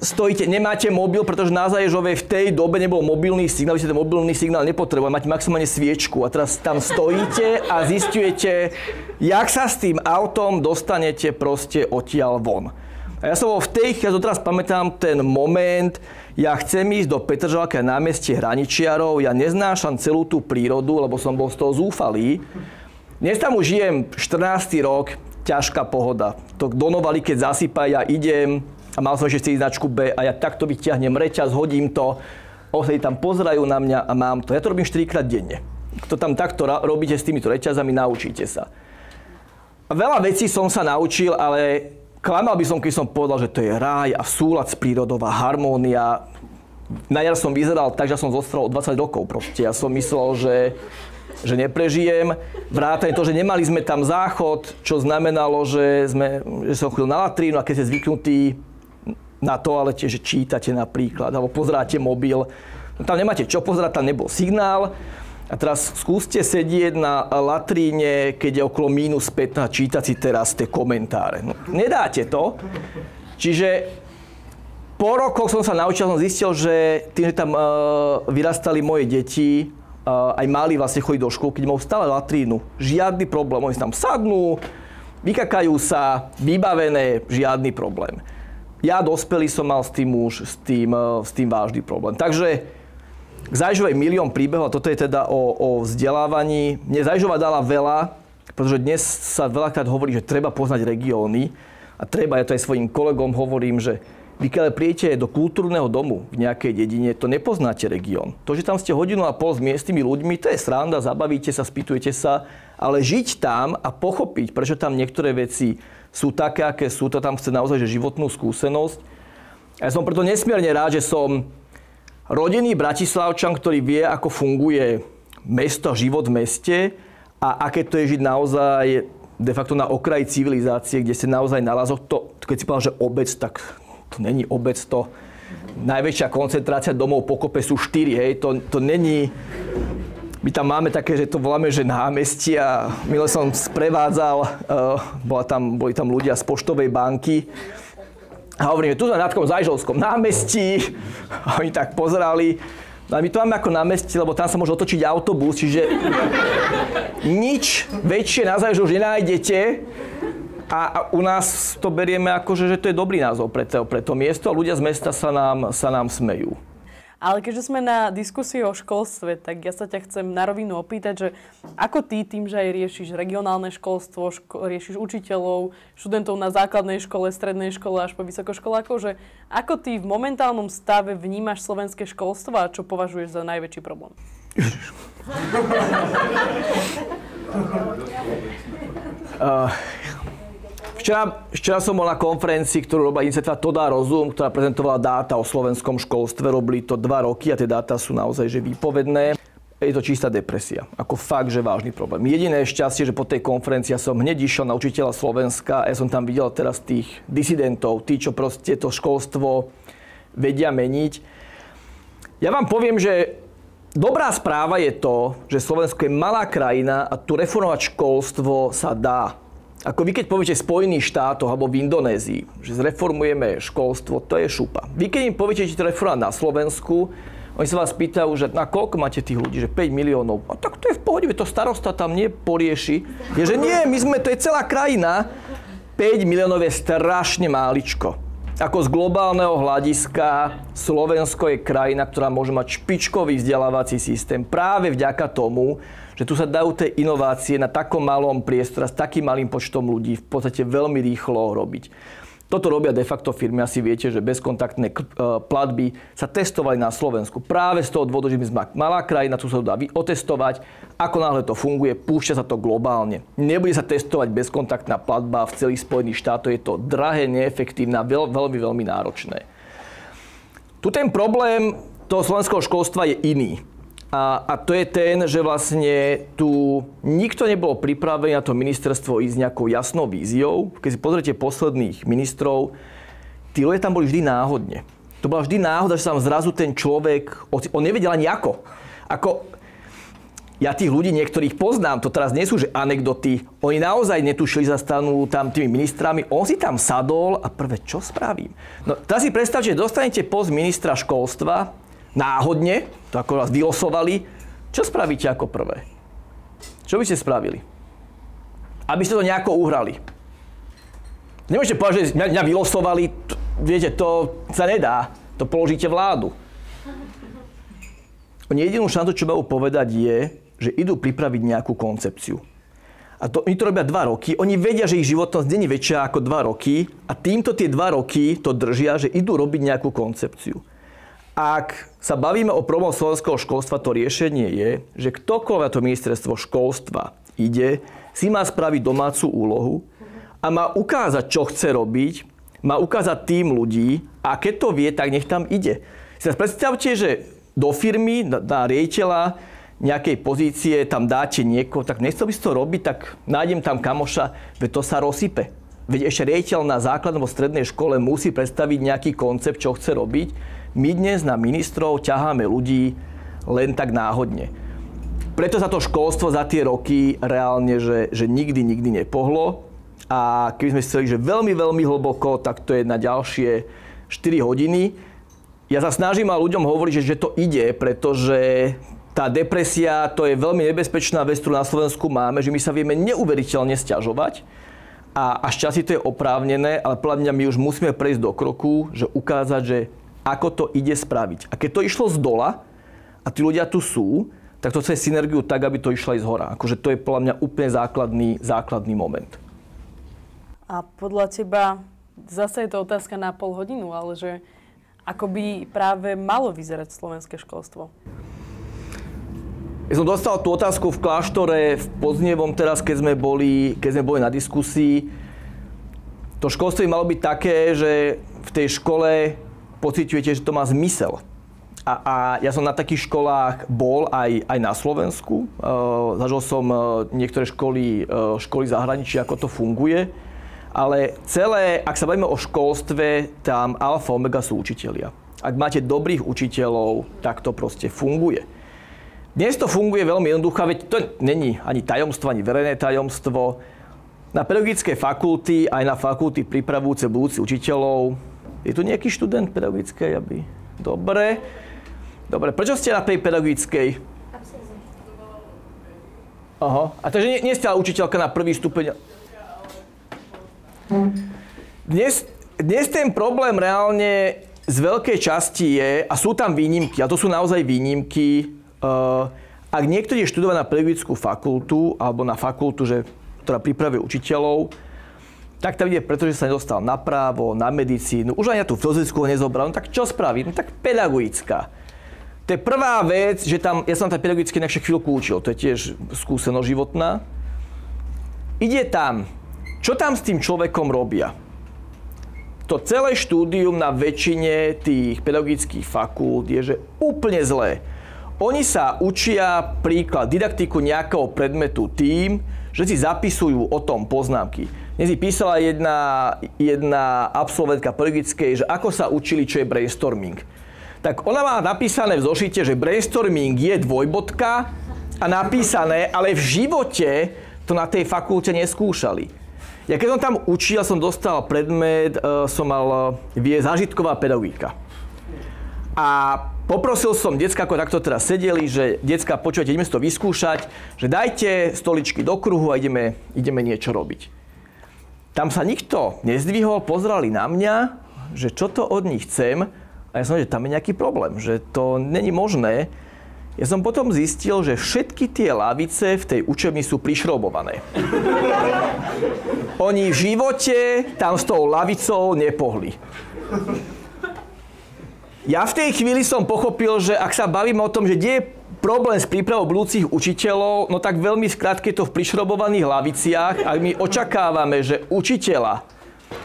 stojíte, nemáte mobil, pretože na Zaježovej v tej dobe nebol mobilný signál, vy ste ten mobilný signál nepotrebovali, máte maximálne sviečku a teraz tam stojíte a zistujete, jak sa s tým autom dostanete proste odtiaľ von. A ja som bol v tej chvíli, teraz pamätám ten moment, ja chcem ísť do Petržalka na námestie Hraničiarov, ja neznášam celú tú prírodu, lebo som bol z toho zúfalý. Dnes tam už žijem 14. rok, ťažká pohoda. To donovali, keď zasypa, ja idem, a mal som ešte značku B a ja takto vyťahnem reťaz, hodím to, osady tam pozerajú na mňa a mám to. Ja to robím 4 krát denne. To tam takto robíte s týmito reťazami, naučíte sa. Veľa vecí som sa naučil, ale klamal by som, keď som povedal, že to je ráj a súlad s prírodová harmónia. Na jar som vyzeral tak, že som zostal o 20 rokov proste. Ja som myslel, že že neprežijem. Vrátane to, že nemali sme tam záchod, čo znamenalo, že, sme, že som chodil na latrínu a keď ste zvyknutí na toalete, že čítate napríklad, alebo pozráte mobil. No, tam nemáte čo pozerať, tam nebol signál. A teraz skúste sedieť na latríne, keď je okolo minus 15 a čítať si teraz tie komentáre. No, nedáte to. Čiže po rokoch som sa naučil, som zistil, že tým, že tam uh, vyrastali moje deti, aj mali vlastne chodiť do škôl, keď majú stále latrínu. Žiadny problém. Oni tam sadnú, vykakajú sa, vybavené, žiadny problém. Ja dospelý som mal s tým už s tým, e, s tým vážny problém. Takže k Zajžovej milión príbehov, a toto je teda o, o vzdelávaní. Mne Zajžova dala veľa, pretože dnes sa veľakrát hovorí, že treba poznať regióny a treba, ja to aj svojim kolegom hovorím, že vy keď prijete do kultúrneho domu v nejakej dedine, to nepoznáte región. To, že tam ste hodinu a pol s miestnymi ľuďmi, to je sranda, zabavíte sa, spýtujete sa, ale žiť tam a pochopiť, prečo tam niektoré veci sú také, aké sú. To tam chce naozaj že životnú skúsenosť. Ja som preto nesmierne rád, že som rodený Bratislavčan, ktorý vie, ako funguje mesto, život v meste a aké to je žiť naozaj de facto na okraji civilizácie, kde ste naozaj na lazoch. To, keď si povedal, že obec, tak není obec, to najväčšia koncentrácia domov pokope sú štyri, hej, to, to není my tam máme také, že to voláme, že námestie a milé som sprevádzal, uh, bola tam, boli tam ľudia z poštovej banky a hovorím, že tu sme na takom Zajžovskom námestí a oni tak pozerali. No a my to máme ako námestie, lebo tam sa môže otočiť autobus, čiže nič väčšie na Zajžov nenájdete a, u nás to berieme ako, že, že to je dobrý názov pre to, pre to miesto a ľudia z mesta sa nám, sa nám smejú. Ale keďže sme na diskusii o školstve, tak ja sa ťa chcem na rovinu opýtať, že ako ty tým, že aj riešiš regionálne školstvo, ško- riešiš učiteľov, študentov na základnej škole, strednej škole až po vysokoškolákov, že ako ty v momentálnom stave vnímaš slovenské školstvo a čo považuješ za najväčší problém? uh, Včera, včera som bol na konferencii, ktorú robila iniciatíva To rozum, ktorá prezentovala dáta o slovenskom školstve. Robili to dva roky a tie dáta sú naozaj že výpovedné. Je to čistá depresia. Ako fakt, že vážny problém. Jediné šťastie, že po tej konferencii som hneď išiel na učiteľa Slovenska a ja som tam videl teraz tých disidentov, tí, čo proste to školstvo vedia meniť. Ja vám poviem, že dobrá správa je to, že Slovensko je malá krajina a tu reformovať školstvo sa dá. Ako vy keď poviete Spojených štátoch alebo v Indonézii, že zreformujeme školstvo, to je šupa. Vy keď im poviete, že to na Slovensku, oni sa vás pýtajú, že na koľko máte tých ľudí, že 5 miliónov. A tak to je v pohode, to starosta tam nie porieši. Je, že nie, my sme, to je celá krajina. 5 miliónov je strašne máličko. Ako z globálneho hľadiska Slovensko je krajina, ktorá môže mať špičkový vzdelávací systém práve vďaka tomu, že tu sa dajú tie inovácie na takom malom priestore s takým malým počtom ľudí v podstate veľmi rýchlo robiť. Toto robia de facto firmy. Asi viete, že bezkontaktné e, platby sa testovali na Slovensku. Práve z toho dôvodu, že my sme malá krajina, tu sa to dá otestovať. Ako náhle to funguje, púšťa sa to globálne. Nebude sa testovať bezkontaktná platba v celých Spojených štátoch. Je to drahé, neefektívne a veľ, veľmi, veľmi náročné. Tu ten problém toho slovenského školstva je iný. A, a to je ten, že vlastne tu nikto nebol pripravený na to ministerstvo ísť nejakou jasnou víziou. Keď si pozriete posledných ministrov, tí ľudia tam boli vždy náhodne. To bola vždy náhoda, že sa tam zrazu ten človek, on nevedel ani ako. Ako, ja tých ľudí niektorých poznám, to teraz nie sú že anekdoty. Oni naozaj netušili, zastanú tam tými ministrami. On si tam sadol a prvé, čo spravím? No, teraz si predstavte, že dostanete post ministra školstva, náhodne, to ako vás vylosovali, čo spravíte ako prvé? Čo by ste spravili? Aby ste to nejako uhrali. Nemôžete povedať, že mňa, mňa vylosovali, t- viete, to sa nedá. To položíte vládu. Oni jedinú šancu, čo majú povedať je, že idú pripraviť nejakú koncepciu. A to, oni to robia dva roky. Oni vedia, že ich životnosť není väčšia ako dva roky a týmto tie dva roky to držia, že idú robiť nejakú koncepciu. Ak sa bavíme o problému slovenského školstva, to riešenie je, že ktokoľvek to ministerstvo školstva ide, si má spraviť domácu úlohu a má ukázať, čo chce robiť, má ukázať tým ľudí a keď to vie, tak nech tam ide. Si predstavte, že do firmy, na, na nejakej pozície tam dáte niekoho, tak nechcel by si to robiť, tak nájdem tam kamoša, veď to sa rozsype. Veď ešte riaditeľ na základnej alebo strednej škole musí predstaviť nejaký koncept, čo chce robiť. My dnes na ministrov ťaháme ľudí len tak náhodne. Preto sa to školstvo za tie roky reálne, že, že nikdy, nikdy nepohlo. A keby sme chceli, že veľmi, veľmi hlboko, tak to je na ďalšie 4 hodiny. Ja sa snažím a ľuďom hovoriť, že, že to ide, pretože tá depresia, to je veľmi nebezpečná vec, ktorú na Slovensku máme, že my sa vieme neuveriteľne stiažovať a až časy to je oprávnené, ale podľa mňa my už musíme prejsť do kroku, že ukázať, že ako to ide spraviť. A keď to išlo z dola a tí ľudia tu sú, tak to chce synergiu tak, aby to išlo aj z hora. Akože to je podľa mňa úplne základný, základný moment. A podľa teba, zase je to otázka na pol hodinu, ale že ako by práve malo vyzerať slovenské školstvo? Ja som dostal tú otázku v kláštore v Podznievom teraz, keď sme boli, keď sme boli na diskusii. To školstvo by malo byť také, že v tej škole pociťujete, že to má zmysel. A, a ja som na takých školách bol aj, aj na Slovensku. Uh, zažil som uh, niektoré školy, uh, školy zahraničí, ako to funguje. Ale celé, ak sa bavíme o školstve, tam alfa omega sú učitelia. Ak máte dobrých učiteľov, tak to proste funguje. Dnes to funguje veľmi jednoducho, veď to není ani tajomstvo, ani verejné tajomstvo. Na pedagogické fakulty, aj na fakulty pripravujúce budúci učiteľov, je tu nejaký študent pedagogickej, aby... Dobre. Dobre, prečo ste na tej pedagogickej? Aha. A takže nie, nie ste učiteľka na prvý stupeň. Dnes, dnes ten problém reálne z veľkej časti je, a sú tam výnimky, a to sú naozaj výnimky, Uh, ak niekto je študovať na pedagogickú fakultu alebo na fakultu, že, ktorá pripravuje učiteľov, tak tam ide, pretože sa nedostal na právo, na medicínu, už aj na tú filozofickú ho nezobral, no tak čo spraví? No tak pedagogická. To je prvá vec, že tam, ja som tam pedagogicky nejak chvíľku učil, to je tiež skúsenosť životná. Ide tam, čo tam s tým človekom robia? To celé štúdium na väčšine tých pedagogických fakult je, že úplne zlé oni sa učia príklad, didaktiku nejakého predmetu tým, že si zapisujú o tom poznámky. Dnes písala jedna, jedna absolventka pedagogickej, že ako sa učili, čo je brainstorming. Tak ona má napísané v zošite, že brainstorming je dvojbodka a napísané, ale v živote to na tej fakulte neskúšali. Ja keď som tam učil, som dostal predmet, e, som mal e, vie zážitková pedagogika. A Poprosil som decka, ako takto teraz sedeli, že decka, počujete, ideme si to vyskúšať, že dajte stoličky do kruhu a ideme, ideme niečo robiť. Tam sa nikto nezdvihol, pozerali na mňa, že čo to od nich chcem a ja som že tam je nejaký problém, že to není možné. Ja som potom zistil, že všetky tie lavice v tej učebni sú prišrobované. Oni v živote tam s tou lavicou nepohli. Ja v tej chvíli som pochopil, že ak sa bavíme o tom, že kde je problém s prípravou budúcich učiteľov, no tak veľmi skrátke to v prišrobovaných hlaviciach a my očakávame, že učiteľa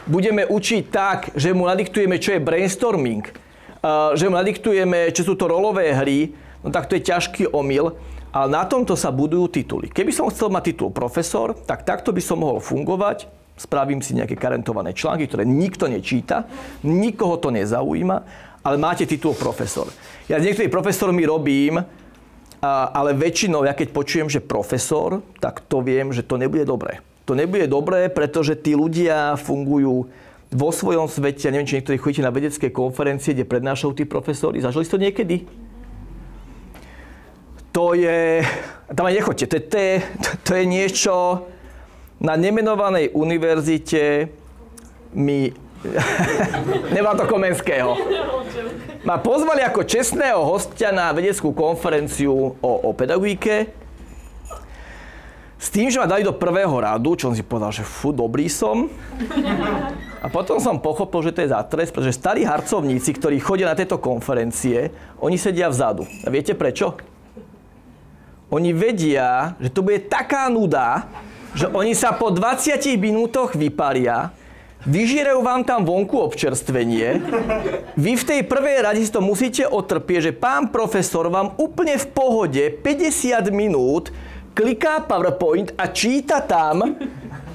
budeme učiť tak, že mu nadiktujeme, čo je brainstorming že mu nadiktujeme, či sú to rolové hry, no tak to je ťažký omyl. Ale na tomto sa budujú tituly. Keby som chcel mať titul profesor, tak takto by som mohol fungovať. Spravím si nejaké karentované články, ktoré nikto nečíta, nikoho to nezaujíma, ale máte titul profesor. Ja s niektorými profesormi robím, ale väčšinou, ja keď počujem, že profesor, tak to viem, že to nebude dobré. To nebude dobré, pretože tí ľudia fungujú vo svojom svete. Ja neviem, či niektorí chodíte na vedecké konferencie, kde prednášajú tí profesori. Zažili ste to niekedy? to je, tam aj nechoďte, to, to, je, to je niečo, na nemenovanej univerzite mi, nemám to Komenského, ma pozvali ako čestného hostia na vedeckú konferenciu o, o pedagogike, s tým, že ma dali do prvého radu, čo som si povedal, že fú, dobrý som. A potom som pochopil, že to je za trest, pretože starí harcovníci, ktorí chodia na tieto konferencie, oni sedia vzadu. A viete prečo? oni vedia, že to bude taká nuda, že oni sa po 20 minútoch vyparia, vyžierajú vám tam vonku občerstvenie, vy v tej prvej rade si to musíte otrpieť, že pán profesor vám úplne v pohode 50 minút kliká PowerPoint a číta tam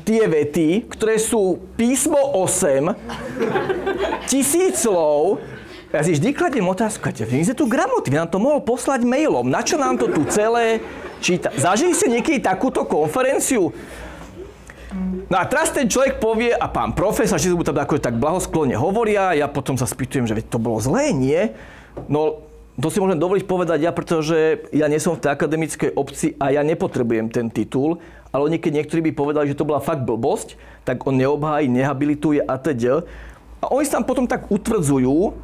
tie vety, ktoré sú písmo 8, tisíc slov, ja si vždy kladiem otázku, vy ste tu gramoty, vy nám to mohol poslať mailom, na čo nám to tu celé číta? Zažili ste niekedy takúto konferenciu? No a teraz ten človek povie, a pán profesor, či mu tam ako tak blahosklone hovoria, ja potom sa spýtujem, že to bolo zlé, nie? No, to si môžem dovoliť povedať ja, pretože ja nie som v tej akademickej obci a ja nepotrebujem ten titul, ale oni keď niektorí by povedali, že to bola fakt blbosť, tak on neobhájí, nehabilituje a teď. A oni sa tam potom tak utvrdzujú,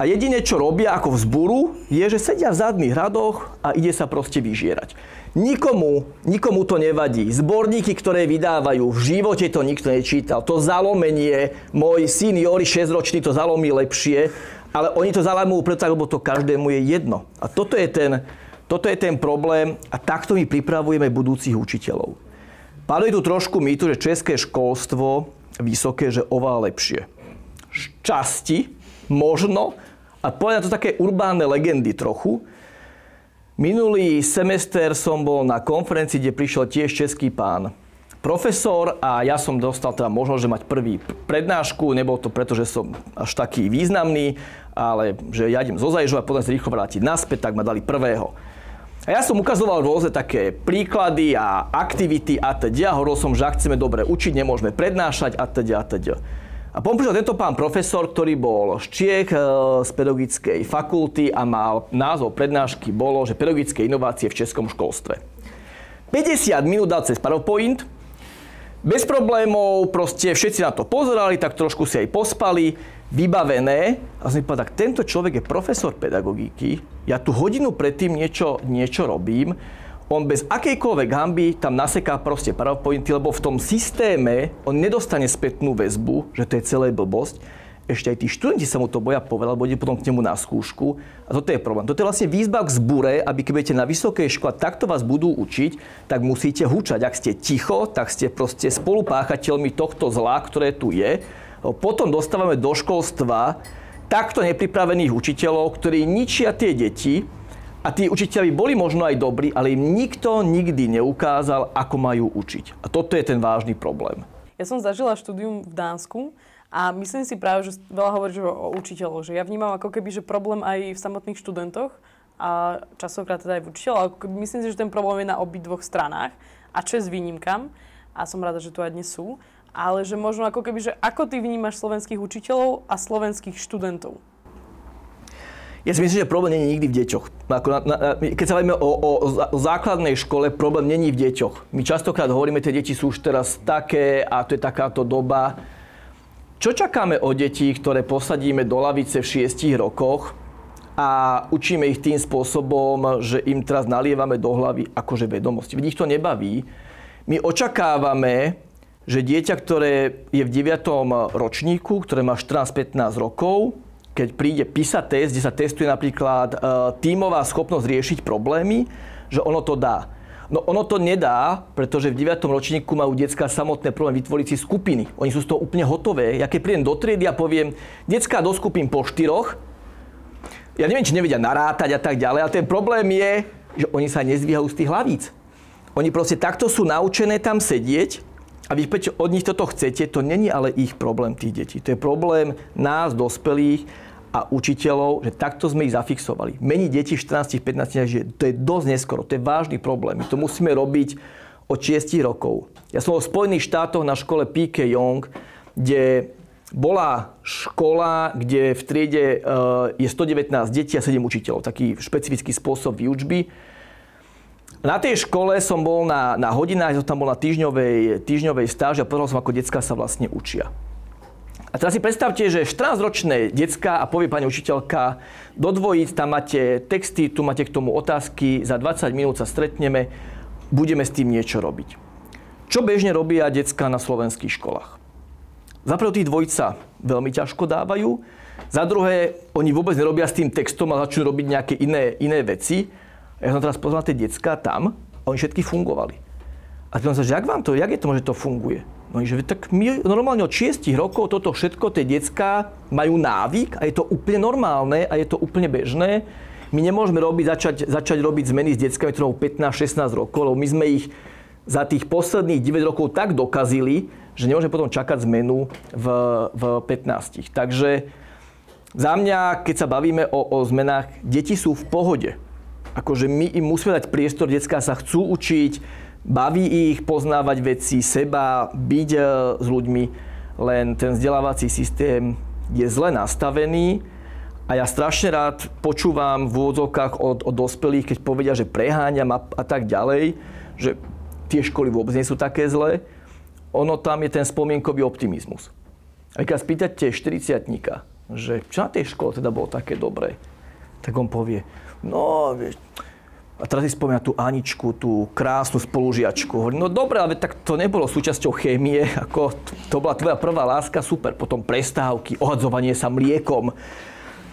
a jediné, čo robia ako vzburu, je, že sedia v zadných radoch a ide sa proste vyžierať. Nikomu, nikomu to nevadí. Zborníky, ktoré vydávajú, v živote to nikto nečítal. To zalomenie, môj syn Jori 6-ročný to zalomí lepšie, ale oni to zalamujú preto, lebo to každému je jedno. A toto je ten, toto je ten problém a takto my pripravujeme budúcich učiteľov. Paduje tu trošku mýtu, že české školstvo vysoké, že oveľa lepšie. Šťasti, možno, a povedať to také urbánne legendy trochu. Minulý semester som bol na konferencii, kde prišiel tiež český pán profesor a ja som dostal teda možnosť, že mať prvý prednášku. Nebol to preto, že som až taký významný, ale že ja idem zo Zajžova a potom sa rýchlo vrátiť naspäť, tak ma dali prvého. A ja som ukazoval rôzne také príklady a aktivity a teda. Hovoril som, že ak chceme dobre učiť, nemôžeme prednášať a teda a teda. A prišiel tento pán profesor, ktorý bol z Čiech, e, z pedagogickej fakulty a mal názov prednášky bolo, že pedagogické inovácie v českom školstve. 50 minút dal cez PowerPoint, bez problémov, proste všetci na to pozerali, tak trošku si aj pospali, vybavené. A som povedal, tak tento človek je profesor pedagogiky, ja tu hodinu predtým niečo, niečo robím, on bez akejkoľvek hamby tam naseká proste PowerPointy, lebo v tom systéme on nedostane spätnú väzbu, že to je celé blbosť. Ešte aj tí študenti sa mu to boja povedať, lebo ide potom k nemu na skúšku. A toto je problém. Toto je vlastne výzva k zbure, aby keď budete na vysokej škole, takto vás budú učiť, tak musíte hučať. Ak ste ticho, tak ste proste spolupáchateľmi tohto zla, ktoré tu je. Potom dostávame do školstva takto nepripravených učiteľov, ktorí ničia tie deti, a tí učiteľi boli možno aj dobrí, ale im nikto nikdy neukázal, ako majú učiť. A toto je ten vážny problém. Ja som zažila štúdium v Dánsku a myslím si práve, že veľa hovoríš o učiteľoch, že ja vnímam ako keby, že problém aj v samotných študentoch a časokrát teda aj v učiteľoch, myslím si, že ten problém je na obidvoch stranách a čo je s výnimkám a som rada, že tu aj dnes sú, ale že možno ako keby, že ako ty vnímaš slovenských učiteľov a slovenských študentov? Ja si myslím, že problém není nikdy v deťoch. Ako na, na, keď sa bavíme o, o, o základnej škole, problém není v deťoch. My častokrát hovoríme, tie deti sú už teraz také a to je takáto doba. Čo čakáme od detí, ktoré posadíme do lavice v šiestich rokoch a učíme ich tým spôsobom, že im teraz nalievame do hlavy akože vedomosti. Veď ich to nebaví. My očakávame, že dieťa, ktoré je v 9. ročníku, ktoré má 14-15 rokov, keď príde PISA test, kde sa testuje napríklad e, tímová schopnosť riešiť problémy, že ono to dá. No ono to nedá, pretože v 9. ročníku majú detská samotné problém vytvoriť si skupiny. Oni sú z toho úplne hotové. Ja keď prídem do triedy a poviem, detská do skupín po štyroch, ja neviem, či nevedia narátať a tak ďalej, ale ten problém je, že oni sa nezvíhajú z tých hlavíc. Oni proste takto sú naučené tam sedieť a vy od nich toto chcete, to není ale ich problém tých detí. To je problém nás, dospelých a učiteľov, že takto sme ich zafixovali. Mení deti v 14-15, že to je dosť neskoro, to je vážny problém. My to musíme robiť od 6 rokov. Ja som v Spojených štátoch na škole PK Young, kde bola škola, kde v triede eh, je 119 detí a 7 učiteľov. Taký špecifický spôsob výučby. Na tej škole som bol na, na hodinách, som tam bol na týždňovej, týždňovej stáži a pozeral som, ako detská sa vlastne učia. A teraz si predstavte, že 14-ročné decka a povie pani učiteľka, do dvojíc tam máte texty, tu máte k tomu otázky, za 20 minút sa stretneme, budeme s tým niečo robiť. Čo bežne robia decka na slovenských školách? Za prvé tých dvojic sa veľmi ťažko dávajú, za druhé, oni vôbec nerobia s tým textom a začnú robiť nejaké iné, iné veci. Ja som teraz pozval tie decka tam a oni všetky fungovali. A spýtam sa, že jak vám to, jak je to, že to funguje? No že tak my normálne od 6 rokov toto všetko, tie decka majú návyk a je to úplne normálne a je to úplne bežné. My nemôžeme robiť, začať, začať robiť zmeny s deckami, ktoré 15-16 rokov, lebo my sme ich za tých posledných 9 rokov tak dokazili, že nemôžeme potom čakať zmenu v, v 15. Takže za mňa, keď sa bavíme o, o zmenách, deti sú v pohode. Akože my im musíme dať priestor, detská sa chcú učiť, baví ich poznávať veci, seba, byť e, s ľuďmi, len ten vzdelávací systém je zle nastavený a ja strašne rád počúvam v úvodzovkách od, od dospelých, keď povedia, že preháňam a, a tak ďalej, že tie školy vôbec nie sú také zlé. Ono tam je ten spomienkový optimizmus. A keď spýtate 40 že čo na tej škole teda bolo také dobré, tak on povie, no vieš, a teraz si spomína tú Aničku, tú krásnu spolužiačku. Hovorím, no dobre, ale tak to nebolo súčasťou chémie, ako to bola tvoja prvá láska, super. Potom prestávky, ohadzovanie sa mliekom.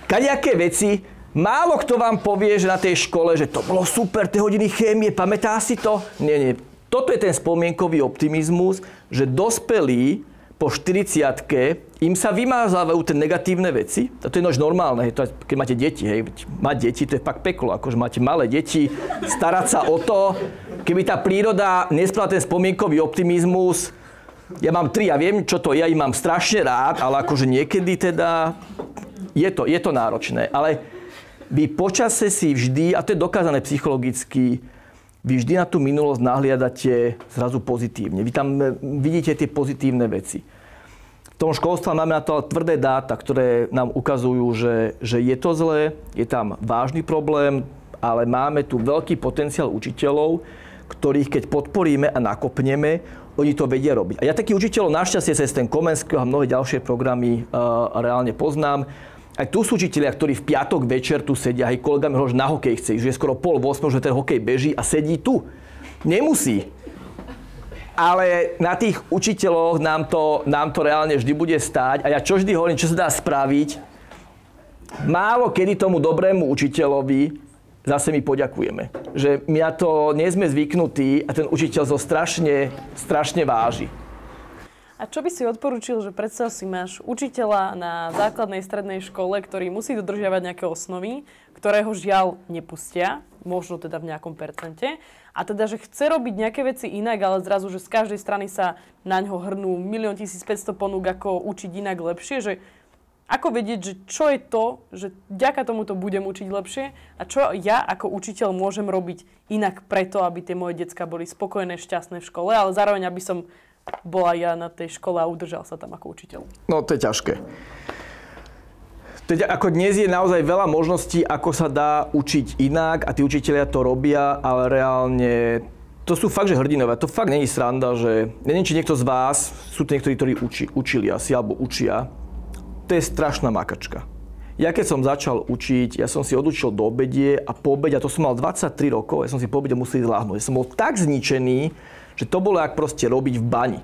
Kadejaké veci, málo kto vám povie, že na tej škole, že to bolo super, tie hodiny chémie, pamätá si to? Nie, nie. Toto je ten spomienkový optimizmus, že dospelí po 40 im sa vymázávajú tie negatívne veci. A to je nož normálne, hej, to keď máte deti, hej, mať deti, to je fakt peklo, akože máte malé deti, starať sa o to, keby tá príroda nespravila ten spomienkový optimizmus, ja mám tri, ja viem, čo to je, ja ich mám strašne rád, ale akože niekedy teda je to, je to náročné. Ale vy počase si vždy, a to je dokázané psychologicky, vy vždy na tú minulosť nahliadate zrazu pozitívne. Vy tam e, vidíte tie pozitívne veci. V tom školstve máme na to tvrdé dáta, ktoré nám ukazujú, že, že je to zlé, je tam vážny problém, ale máme tu veľký potenciál učiteľov, ktorých keď podporíme a nakopneme, oni to vedia robiť. A ja takých učiteľov našťastie cez ten Komenského a mnohé ďalšie programy uh, reálne poznám. Aj tu sú učiteľia, ktorí v piatok večer tu sedia, aj kolega mi na hokej chce, že je skoro pol 8, že ten hokej beží a sedí tu. Nemusí. Ale na tých učiteľoch nám to, nám to reálne vždy bude stáť. A ja čo vždy hovorím, čo sa dá spraviť, málo kedy tomu dobrému učiteľovi zase my poďakujeme. Že my na to nie sme zvyknutí a ten učiteľ zo strašne, strašne váži. A čo by si odporúčil, že predstav si máš učiteľa na základnej strednej škole, ktorý musí dodržiavať nejaké osnovy, ktorého žiaľ nepustia, možno teda v nejakom percente, a teda, že chce robiť nejaké veci inak, ale zrazu, že z každej strany sa na ňo hrnú 1 1500 ponúk, ako učiť inak lepšie, že ako vedieť, že čo je to, že ďaka tomuto budem učiť lepšie a čo ja ako učiteľ môžem robiť inak preto, aby tie moje decka boli spokojné, šťastné v škole, ale zároveň aby som bola ja na tej škole a udržal sa tam ako učiteľ? No to je ťažké. Teď ako dnes je naozaj veľa možností, ako sa dá učiť inak a tí učiteľia to robia, ale reálne to sú fakt, že hrdinovia. To fakt není sranda, že neviem, či niekto z vás, sú to niektorí, ktorí uči, učili asi, alebo učia. To je strašná makačka. Ja keď som začal učiť, ja som si odučil do obedie a po obede, a to som mal 23 rokov, ja som si po obede musel ísť láhnuť. Ja som bol tak zničený, že to bolo jak proste robiť v bani.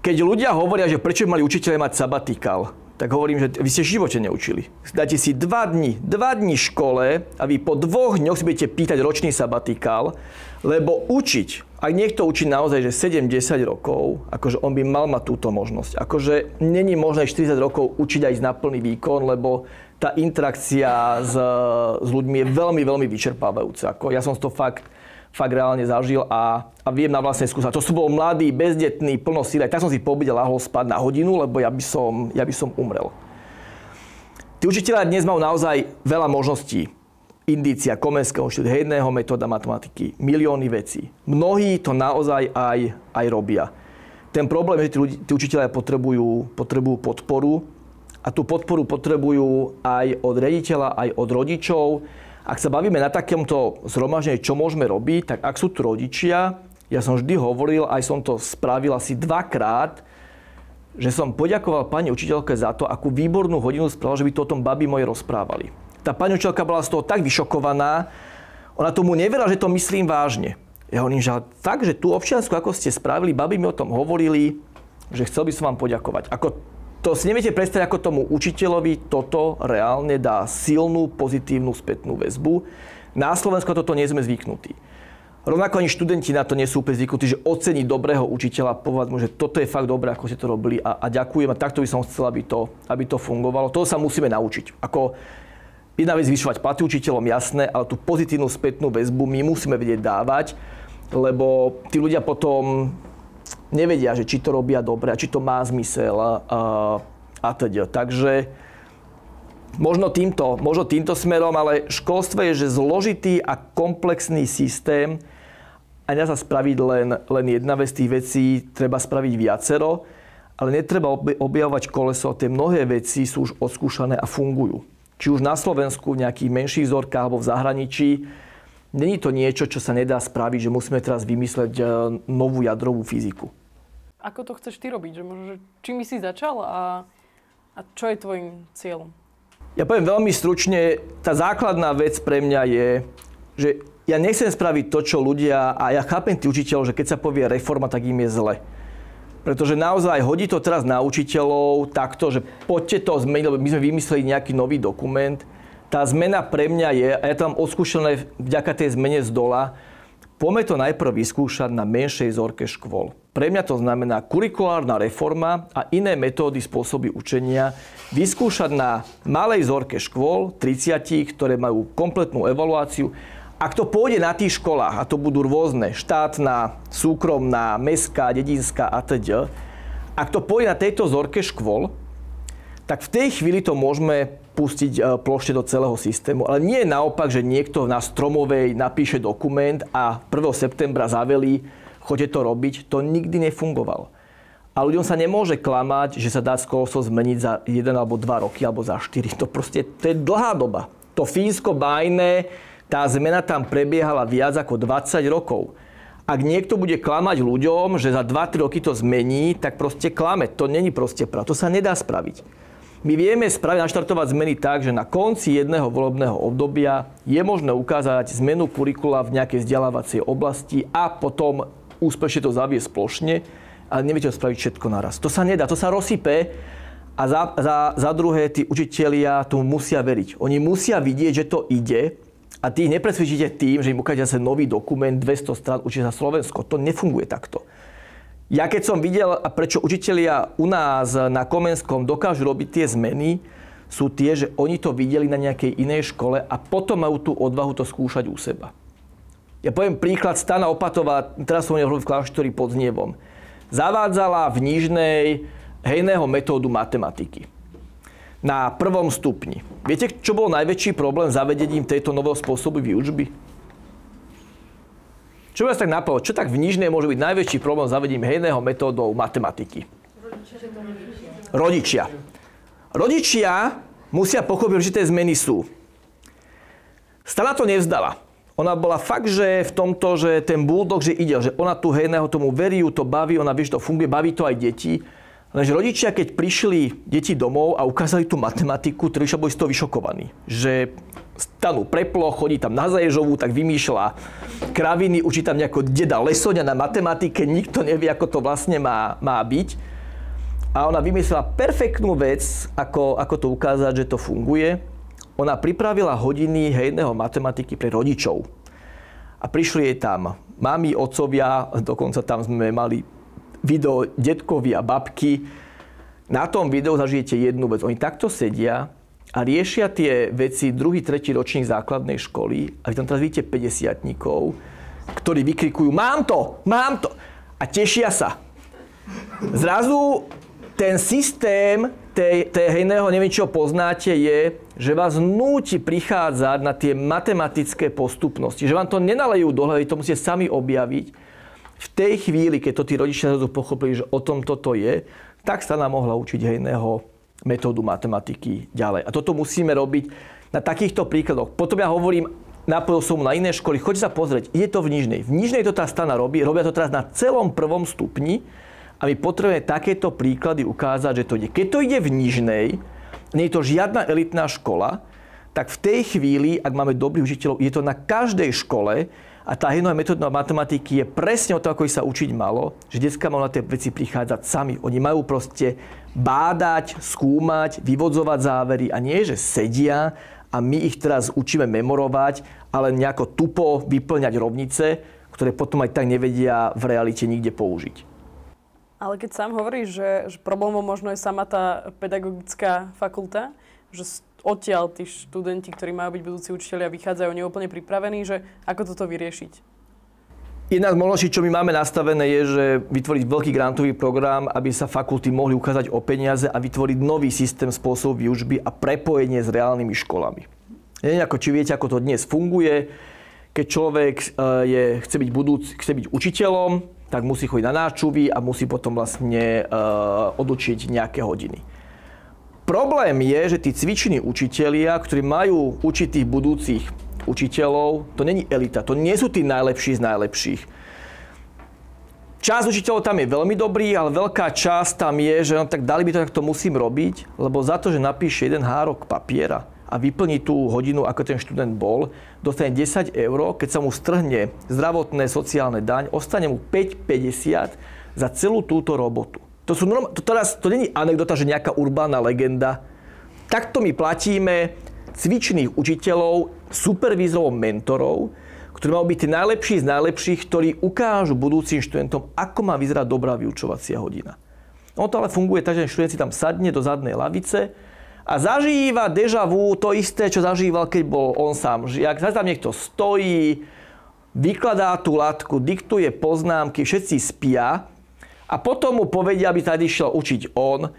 Keď ľudia hovoria, že prečo mali učiteľe mať sabatikál, tak hovorím, že vy ste v živote neučili. Dáte si dva dni, dva dni škole a vy po dvoch dňoch si budete pýtať ročný sabatikál, lebo učiť, ak niekto učí naozaj, že 7-10 rokov, akože on by mal mať túto možnosť. Akože není možné 40 rokov učiť aj na plný výkon, lebo tá interakcia s, s ľuďmi je veľmi, veľmi vyčerpávajúca. Ako ja som to fakt, fakt reálne zažil a, a viem na vlastnej skúsenosti. To som bol mladý, bezdetný, plno síly. Tak som si po obede lahol spať na hodinu, lebo ja by som, ja by som umrel. Tí učiteľia dnes majú naozaj veľa možností. Indícia, Komenského inštitútu, hejného metóda matematiky, milióny vecí. Mnohí to naozaj aj, aj robia. Ten problém je, že tí, ľudí, tí učiteľia potrebujú, potrebujú podporu a tú podporu potrebujú aj od rediteľa, aj od rodičov. Ak sa bavíme na takomto zhromaždení, čo môžeme robiť, tak ak sú tu rodičia, ja som vždy hovoril, aj som to spravil asi dvakrát, že som poďakoval pani učiteľke za to, akú výbornú hodinu spravila, že by to o tom babi moje rozprávali. Tá pani učiteľka bola z toho tak vyšokovaná, ona tomu neverila, že to myslím vážne. Ja hovorím, že fakt, že tú občiansku, ako ste spravili, babi mi o tom hovorili, že chcel by som vám poďakovať. Ako to si neviete predstaviť, ako tomu učiteľovi toto reálne dá silnú, pozitívnu spätnú väzbu. Na Slovensku toto nie sme zvyknutí. Rovnako ani študenti na to nie sú úplne zvyknutí, že ocení dobrého učiteľa, povedať mu, že toto je fakt dobré, ako ste to robili a, a ďakujem a takto by som chcel, aby to, aby to fungovalo. To sa musíme naučiť. Ako jedna vec zvyšovať platy učiteľom, jasné, ale tú pozitívnu spätnú väzbu my musíme vedieť dávať, lebo tí ľudia potom nevedia, že či to robia dobre či to má zmysel a, a teda. Takže možno týmto, možno týmto smerom, ale školstvo je, že zložitý a komplexný systém a nedá sa spraviť len, len jedna vec tých vecí, treba spraviť viacero, ale netreba objavovať koleso, tie mnohé veci sú už odskúšané a fungujú. Či už na Slovensku, v nejakých menších vzorkách alebo v zahraničí, Není to niečo, čo sa nedá spraviť, že musíme teraz vymysleť e, novú jadrovú fyziku. Ako to chceš ty robiť? Že možno, že čím by si začal a, a čo je tvojim cieľom? Ja poviem veľmi stručne, tá základná vec pre mňa je, že ja nechcem spraviť to, čo ľudia, a ja chápem tých učiteľov, že keď sa povie reforma, tak im je zle. Pretože naozaj hodí to teraz na učiteľov takto, že poďte to zmeniť, lebo my sme vymysleli nejaký nový dokument. Tá zmena pre mňa je, a ja mám odskúšané vďaka tej zmene z dola, poďme to najprv vyskúšať na menšej zorke škôl. Pre mňa to znamená kurikulárna reforma a iné metódy, spôsoby učenia vyskúšať na malej zorke škôl, 30, ktoré majú kompletnú evaluáciu. Ak to pôjde na tých školách, a to budú rôzne, štátna, súkromná, mestská, dedinská a teď, ak to pôjde na tejto zorke škôl, tak v tej chvíli to môžeme pustiť e, plošte do celého systému. Ale nie naopak, že niekto na Stromovej napíše dokument a 1. septembra zavelí, chodte to robiť, to nikdy nefungovalo. A ľuďom sa nemôže klamať, že sa dá skoloso zmeniť za 1 alebo 2 roky alebo za 4. To proste, to je dlhá doba. To fínsko bajné, tá zmena tam prebiehala viac ako 20 rokov. Ak niekto bude klamať ľuďom, že za 2-3 roky to zmení, tak proste klame. To není proste pravda. To sa nedá spraviť. My vieme spraviť, naštartovať zmeny tak, že na konci jedného volebného obdobia je možné ukázať zmenu kurikula v nejakej vzdelávacej oblasti a potom úspešne to zaviesť plošne, ale neviete to spraviť všetko naraz. To sa nedá, to sa rozsype a za, za, za druhé, tí učitelia tomu musia veriť. Oni musia vidieť, že to ide a tí ich nepresvedčíte tým, že im ukážete zase nový dokument, 200 strán, učí sa Slovensko. To nefunguje takto. Ja keď som videl, prečo učitelia u nás na Komenskom dokážu robiť tie zmeny, sú tie, že oni to videli na nejakej inej škole a potom majú tú odvahu to skúšať u seba. Ja poviem príklad Stana Opatová, teraz som v kláštori pod Znievom. Zavádzala v Nížnej hejného metódu matematiky. Na prvom stupni. Viete, čo bol najväčší problém zavedením tejto nového spôsobu výučby? Čo vás tak napadlo? Čo tak v Nižnej môže byť najväčší problém zavedením hejného metódou matematiky? Rodičia. Rodičia musia pochopiť, že tie zmeny sú. Stana to nevzdala ona bola fakt, že v tomto, že ten bulldog, že ide, že ona tu hejného tomu verí, to baví, ona vie, že to funguje, baví to aj deti. Lenže rodičia, keď prišli deti domov a ukázali tú matematiku, rodičia boli z toho vyšokovaní. Že stanú preplo, chodí tam na Zaježovú, tak vymýšľa kraviny, učí tam nejako deda Lesoňa na matematike, nikto nevie, ako to vlastne má, má byť. A ona vymyslela perfektnú vec, ako, ako to ukázať, že to funguje ona pripravila hodiny hejného matematiky pre rodičov. A prišli jej tam mami, otcovia, dokonca tam sme mali video detkovi a babky. Na tom videu zažijete jednu vec. Oni takto sedia a riešia tie veci druhý, tretí ročník základnej školy a vy tam teraz vidíte 50 ktorí vykrikujú mám to, mám to a tešia sa. Zrazu ten systém tej, hejného, neviem, čo poznáte, je, že vás núti prichádzať na tie matematické postupnosti. Že vám to nenalejú do hlavy, to musíte sami objaviť. V tej chvíli, keď to tí rodičia pochopili, že o tom toto je, tak sa nám mohla učiť hejného metódu matematiky ďalej. A toto musíme robiť na takýchto príkladoch. Potom ja hovorím, napojil som na iné školy, choď sa pozrieť, je to v Nižnej. V Nižnej to tá stana robí, robia to teraz na celom prvom stupni a my potrebujeme takéto príklady ukázať, že to ide. Keď to ide v Nižnej, nie je to žiadna elitná škola, tak v tej chvíli, ak máme dobrých učiteľov, je to na každej škole a tá hejnová metóda matematiky je presne o to, ako sa učiť malo, že detská majú tie veci prichádzať sami. Oni majú proste bádať, skúmať, vyvodzovať závery a nie, že sedia a my ich teraz učíme memorovať, ale nejako tupo vyplňať rovnice, ktoré potom aj tak nevedia v realite nikde použiť. Ale keď sám hovoríš, že, že problémom možno je sama tá pedagogická fakulta, že odtiaľ tí študenti, ktorí majú byť budúci učiteľia, vychádzajú neúplne pripravení, že ako toto vyriešiť? Jedna z možností, čo my máme nastavené, je, že vytvoriť veľký grantový program, aby sa fakulty mohli ukázať o peniaze a vytvoriť nový systém spôsob výučby a prepojenie s reálnymi školami. Neviem, ako, či viete, ako to dnes funguje. Keď človek e, je, chce, byť budúc, chce byť učiteľom, tak musí chodiť na náčuvy a musí potom vlastne uh, odučiť nejaké hodiny. Problém je, že tí cviční učitelia, ktorí majú učiť tých budúcich učiteľov, to není elita, to nie sú tí najlepší z najlepších. Časť učiteľov tam je veľmi dobrý, ale veľká časť tam je, že no, tak dali by to, tak to musím robiť, lebo za to, že napíše jeden hárok papiera, a vyplní tú hodinu, ako ten študent bol, dostane 10 eur, keď sa mu strhne zdravotné, sociálne daň, ostane mu 5,50 za celú túto robotu. To, sú norm- to teraz, to není anekdota, že nejaká urbánna legenda. Takto my platíme cvičných učiteľov, supervízorov, mentorov, ktorí majú byť tí najlepší z najlepších, ktorí ukážu budúcim študentom, ako má vyzerať dobrá vyučovacia hodina. No to ale funguje tak, že študent si tam sadne do zadnej lavice, a zažíva deja vu to isté, čo zažíval, keď bol on sám žiak. Zase tam niekto stojí, vykladá tú latku, diktuje poznámky, všetci spia a potom mu povedia, aby tady išiel učiť on.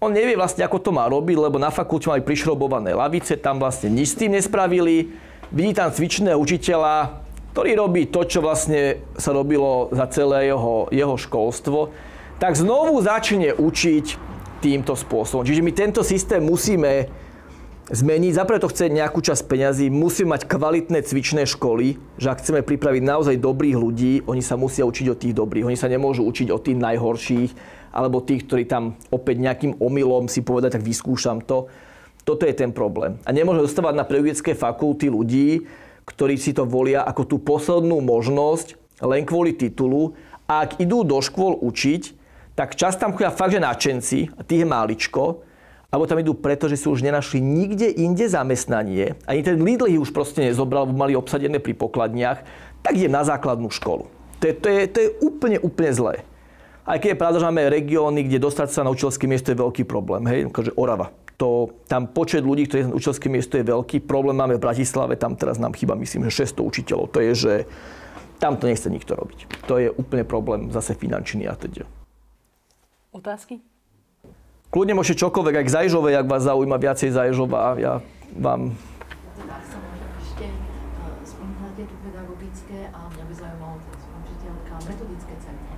On nevie vlastne, ako to má robiť, lebo na fakulte mali prišrobované lavice, tam vlastne nič s tým nespravili. Vidí tam cvičného učiteľa, ktorý robí to, čo vlastne sa robilo za celé jeho, jeho školstvo, tak znovu začne učiť týmto spôsobom. Čiže my tento systém musíme zmeniť. To chce nejakú časť peňazí, musíme mať kvalitné cvičné školy, že ak chceme pripraviť naozaj dobrých ľudí, oni sa musia učiť od tých dobrých. Oni sa nemôžu učiť od tých najhorších, alebo tých, ktorí tam opäť nejakým omylom si povedať, tak vyskúšam to. Toto je ten problém. A nemôžeme dostávať na pedagogické fakulty ľudí, ktorí si to volia ako tú poslednú možnosť len kvôli titulu. A ak idú do škôl učiť, tak čas tam chodia fakt, že nadšenci, a tých je máličko, alebo tam idú preto, že si už nenašli nikde inde zamestnanie, ani ten Lidl ich už proste nezobral, mali obsadené pri pokladniach, tak idem na základnú školu. To je, to je, to je úplne, úplne zlé. Aj keď je pravda, že máme regióny, kde dostať sa na učiteľské miesto je veľký problém. Hej, akože Orava. To, tam počet ľudí, ktorí na učiteľské miesto je veľký. Problém máme v Bratislave, tam teraz nám chýba, myslím, že 600 učiteľov. To je, že tam to nechce nikto robiť. To je úplne problém zase finančný a teda. Otázky? Kľudne môžete čokoľvek, aj k Zajžovej, ak vás zaujíma viacej Zajžova. Ja vám... Ak sa môžem ešte, uh, spomínate tu pedagogické a mňa by zaujímalo učiteľka metodické centra.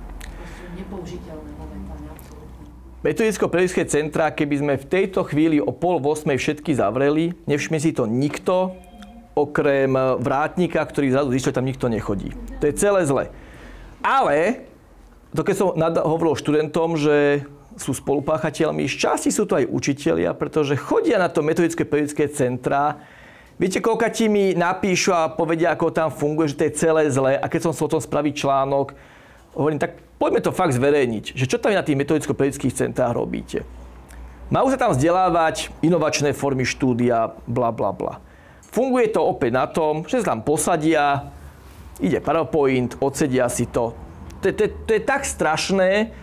Sú nepoužiteľné momentálne, absolútne. Metodicko-pedagogické centra, keby sme v tejto chvíli o pol v osmej všetky zavreli, nevšimne si to nikto, okrem vrátnika, ktorý zrazu zistí, že tam nikto nechodí. To je celé zle. Ale to keď som hovoril študentom, že sú spolupáchateľmi, časti sú to aj učitelia, pretože chodia na to metodické periodické centra, Viete, koľko ti mi napíšu a povedia, ako tam funguje, že to je celé zlé. A keď som chcel o tom spraviť článok, hovorím, tak poďme to fakt zverejniť, že čo tam na tých metodicko-periodických centrách robíte. Majú sa tam vzdelávať inovačné formy štúdia, bla bla bla. Funguje to opäť na tom, že sa tam posadia, ide PowerPoint, odsedia si to, to je tak strašné,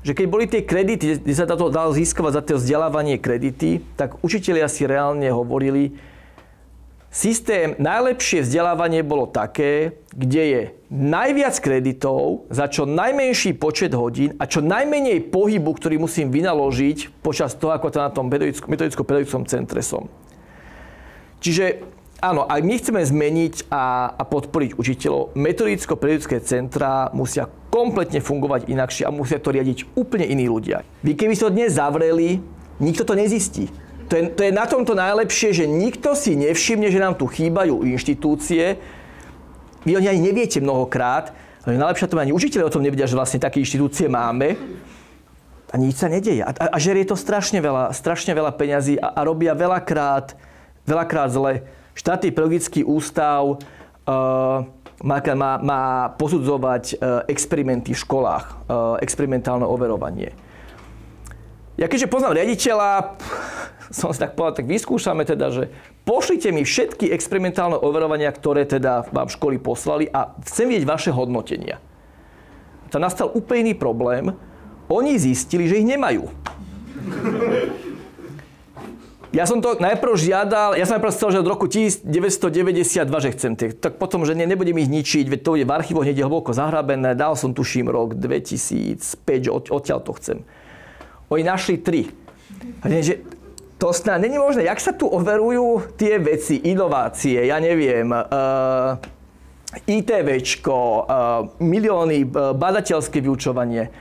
že keď boli tie kredity, kde sa to dalo získavať za to vzdelávanie kredity, tak učitelia si reálne hovorili, systém, najlepšie vzdelávanie bolo také, kde je najviac kreditov za čo najmenší počet hodín a čo najmenej pohybu, ktorý musím vynaložiť počas toho, ako to na tom metodicko-pedagogickom centre som. Čiže áno, ak my chceme zmeniť a, a podporiť učiteľov, metodicko-pedagogické centra musia kompletne fungovať inakšie a musia to riadiť úplne iní ľudia. Vy keby ste to dnes zavreli, nikto to nezistí. To je, to je na tomto najlepšie, že nikto si nevšimne, že nám tu chýbajú inštitúcie. Vy o ani neviete mnohokrát, ale najlepšie to ani učiteľe o tom nevedia, že vlastne také inštitúcie máme. A nič sa nedeje. A, a, a žerie to strašne veľa, strašne veľa peňazí a, a robia veľakrát, veľakrát zle. Štátny pedagogický ústav uh, má, má, má posudzovať uh, experimenty v školách, uh, experimentálne overovanie. Ja keďže poznám riaditeľa, som si tak povedal, tak vyskúšame teda, že pošlite mi všetky experimentálne overovania, ktoré teda vám školy poslali a chcem vidieť vaše hodnotenia. Tam nastal úplný problém. Oni zistili, že ich nemajú. Ja som to najprv žiadal, ja som najprv chcel, že od roku 1992, že chcem tie. Tak potom, že ne, nebudem ich ničiť, veď to je v archívoch niekde hlboko zahrabené. Dal som tuším rok 2005, od, odtiaľ to chcem. Oni našli tri. A nie, že to snad není možné. Jak sa tu overujú tie veci, inovácie, ja neviem, uh, ITVčko, uh, milióny, uh, badateľské vyučovanie.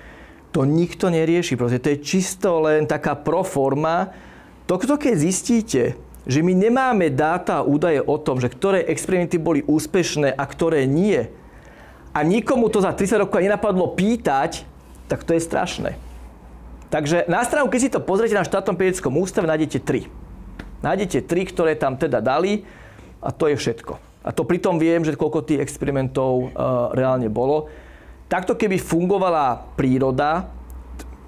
To nikto nerieši. Proste to je čisto len taká proforma. Toto keď zistíte, že my nemáme dáta a údaje o tom, že ktoré experimenty boli úspešné a ktoré nie, a nikomu to za 30 rokov nenapadlo pýtať, tak to je strašné. Takže na stranu, keď si to pozriete na štátnom pedagogickom ústave, nájdete tri. Nájdete tri, ktoré tam teda dali a to je všetko. A to pritom viem, že koľko tých experimentov uh, reálne bolo. Takto keby fungovala príroda,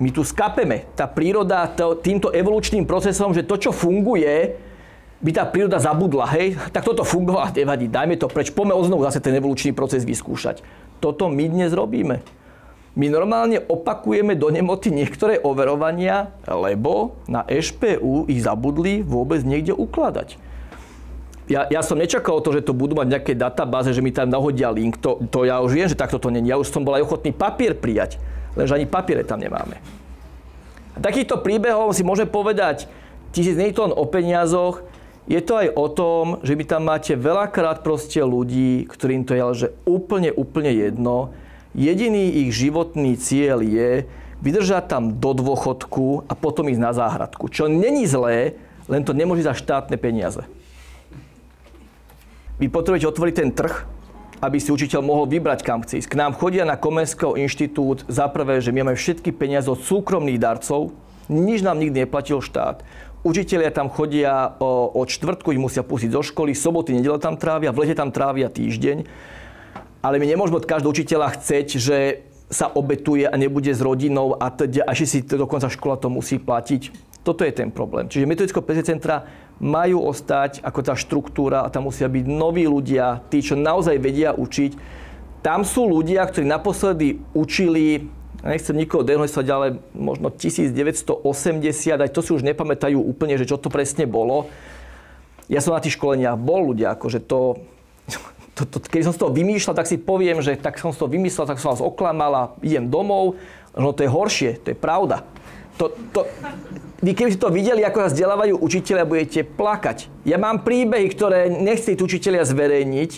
my tu skapeme. Tá príroda to, týmto evolučným procesom, že to, čo funguje, by tá príroda zabudla, hej, tak toto fungovalo, nevadí, dajme to preč, poďme oznovu zase ten evolučný proces vyskúšať. Toto my dnes robíme. My normálne opakujeme do nemoty niektoré overovania, lebo na EŠPU ich zabudli vôbec niekde ukladať. Ja, ja som nečakal to, že to budú mať nejaké databáze, že mi tam nahodia link. To, to ja už viem, že takto to není. Ja už som bol aj ochotný papier prijať, lenže ani papiere tam nemáme. A takýchto príbehov si môžeme povedať tisíc, nie to len o peniazoch, je to aj o tom, že vy tam máte veľakrát proste ľudí, ktorým to je že úplne, úplne jedno, Jediný ich životný cieľ je vydržať tam do dôchodku a potom ísť na záhradku. Čo není zlé, len to nemôže za štátne peniaze. Vy potrebujete otvoriť ten trh, aby si učiteľ mohol vybrať, kam chce ísť. K nám chodia na Komenského inštitút za prvé, že my máme všetky peniaze od súkromných darcov, nič nám nikdy neplatil štát. Učitelia tam chodia od čtvrtku, ich musia pustiť zo školy, soboty, nedele tam trávia, v lete tam trávia týždeň ale my nemôžeme od každého učiteľa chceť, že sa obetuje a nebude s rodinou a teda, až si dokonca škola to musí platiť. Toto je ten problém. Čiže metodicko centra majú ostať ako tá štruktúra a tam musia byť noví ľudia, tí, čo naozaj vedia učiť. Tam sú ľudia, ktorí naposledy učili, nechcem nikoho dehonestovať, ale možno 1980, aj to si už nepamätajú úplne, že čo to presne bolo. Ja som na tých školeniach bol ľudia, akože to, to, to, keď som z toho vymýšľal, tak si poviem, že tak som z toho vymyslel, tak som vás oklamal a idem domov. No to je horšie, to je pravda. To, to, vy keby ste to videli, ako sa vzdelávajú učiteľia, budete plakať. Ja mám príbehy, ktoré nechci učiteľia zverejniť,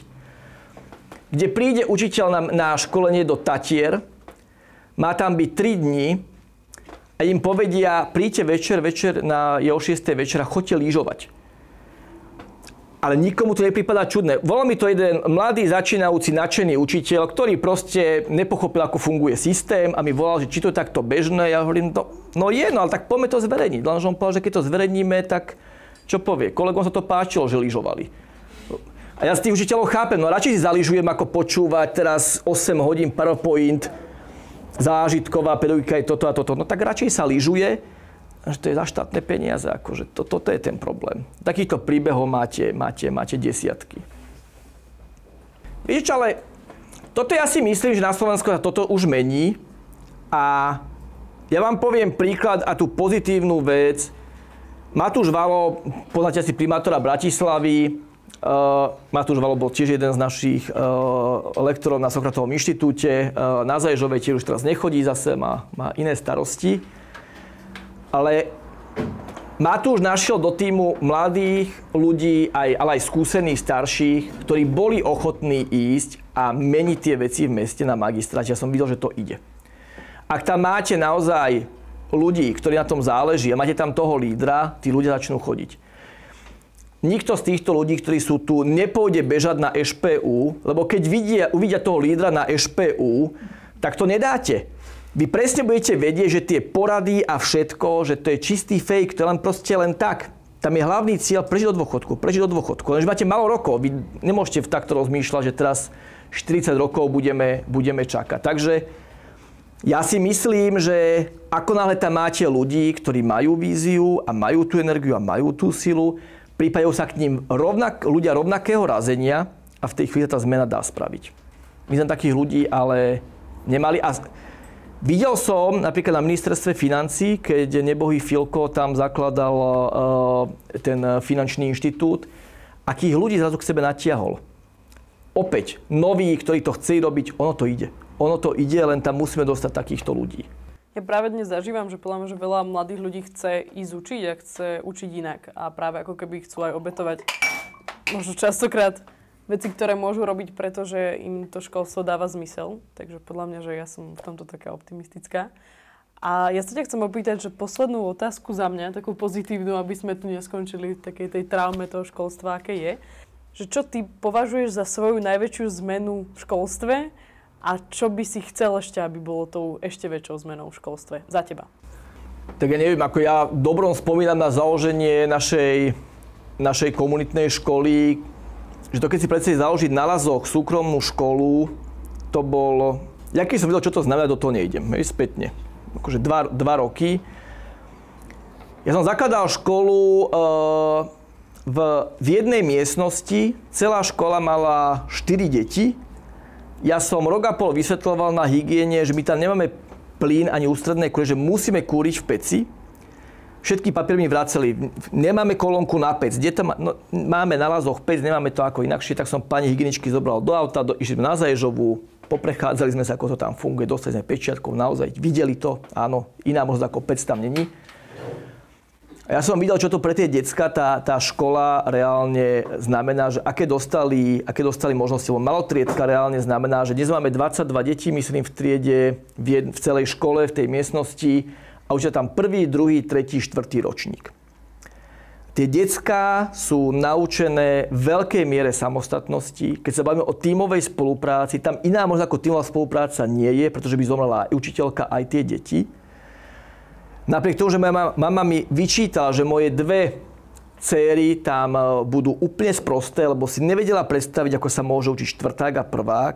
kde príde učiteľ na, na školenie do Tatier, má tam byť 3 dní a im povedia, príďte večer, večer na, je o 6. večera, chodte lyžovať ale nikomu to nepripadá čudné. Volal mi to jeden mladý, začínajúci, nadšený učiteľ, ktorý proste nepochopil, ako funguje systém a mi volal, že či to je takto bežné. Ja hovorím, no, no je, no ale tak poďme to zverejniť. Lenže on povedal, že keď to zverejníme, tak čo povie? Kolegom sa to páčilo, že lyžovali. A ja z tých učiteľov chápem, no radšej si zaližujem, ako počúvať teraz 8 hodín PowerPoint, zážitková pedagogika je toto a toto. No tak radšej sa lyžuje, že to je za štátne peniaze. Akože to, toto je ten problém. Takýchto príbehov máte, máte, máte desiatky. Vieš, ale toto ja si myslím, že na Slovensku sa toto už mení a ja vám poviem príklad a tú pozitívnu vec. Matúš Valo, poznáte si primátora Bratislavy, Uh, Matúš Valo bol tiež jeden z našich uh, lektorov na Sokratovom inštitúte. Uh, na Zajžovej tiež už teraz nechodí zase, má, má iné starosti. Ale Matúš našiel do týmu mladých ľudí, aj, ale aj skúsených starších, ktorí boli ochotní ísť a meniť tie veci v meste na magistráte. Ja som videl, že to ide. Ak tam máte naozaj ľudí, ktorí na tom záleží a máte tam toho lídra, tí ľudia začnú chodiť nikto z týchto ľudí, ktorí sú tu, nepôjde bežať na EŠPU, lebo keď vidia, uvidia toho lídra na EŠPU, tak to nedáte. Vy presne budete vedieť, že tie porady a všetko, že to je čistý fake, to je len proste len tak. Tam je hlavný cieľ prežiť do dôchodku, prežiť do dôchodku. Lenže máte malo rokov, vy nemôžete takto rozmýšľať, že teraz 40 rokov budeme, budeme čakať. Takže ja si myslím, že ako náhle tam máte ľudí, ktorí majú víziu a majú tú energiu a majú tú silu, pripájajú sa k ním rovnak, ľudia rovnakého razenia a v tej chvíli tá zmena dá spraviť. My sme takých ľudí ale nemali. A videl som napríklad na ministerstve financí, keď nebohý Filko tam zakladal uh, ten finančný inštitút, akých ľudí zrazu k sebe natiahol. Opäť, noví, ktorí to chceli robiť, ono to ide. Ono to ide, len tam musíme dostať takýchto ľudí. Ja práve dnes zažívam, že podľa mňa, že veľa mladých ľudí chce ísť učiť a chce učiť inak. A práve ako keby chcú aj obetovať možno častokrát veci, ktoré môžu robiť, pretože im to školstvo dáva zmysel. Takže podľa mňa, že ja som v tomto taká optimistická. A ja sa ťa chcem opýtať, že poslednú otázku za mňa, takú pozitívnu, aby sme tu neskončili v takej tej traume toho školstva, aké je. Že čo ty považuješ za svoju najväčšiu zmenu v školstve a čo by si chcel ešte, aby bolo tou ešte väčšou zmenou v školstve za teba? Tak ja neviem, ako ja dobrom spomínam na založenie našej, našej komunitnej školy, že to keď si predstavíš založiť na Lazoch súkromnú školu, to bol... Ja keď som videl, čo to znamená, do toho nejdem, hej, spätne. Akože dva, dva roky. Ja som zakladal školu uh, v, v jednej miestnosti, celá škola mala 4 deti, ja som rok a pol vysvetloval na hygiene, že my tam nemáme plyn ani ústredné kúre, že musíme kúriť v peci. Všetky papiery mi vraceli. Nemáme kolónku na pec. Kde to má, no, máme na lazoch pec, nemáme to ako inakšie. Tak som pani hygieničky zobral do auta, do, išli sme na Zaježovú, poprechádzali sme sa, ako to tam funguje, dostali sme pečiatkov, naozaj videli to. Áno, iná možnosť ako pec tam není. A ja som videl, čo to pre tie decka, tá, tá škola reálne znamená, že aké dostali, aké dostali možnosti. Lebo malotriedka reálne znamená, že dnes máme 22 detí, myslím, v triede, v, jed, v celej škole, v tej miestnosti a už je tam prvý, druhý, tretí, štvrtý ročník. Tie decka sú naučené v veľkej miere samostatnosti. Keď sa bavíme o tímovej spolupráci, tam iná možno ako tímová spolupráca nie je, pretože by zomrela aj učiteľka, aj tie deti. Napriek tomu, že moja mama mi vyčítala, že moje dve céry tam e, budú úplne sprosté, lebo si nevedela predstaviť, ako sa môže učiť štvrták a prvák.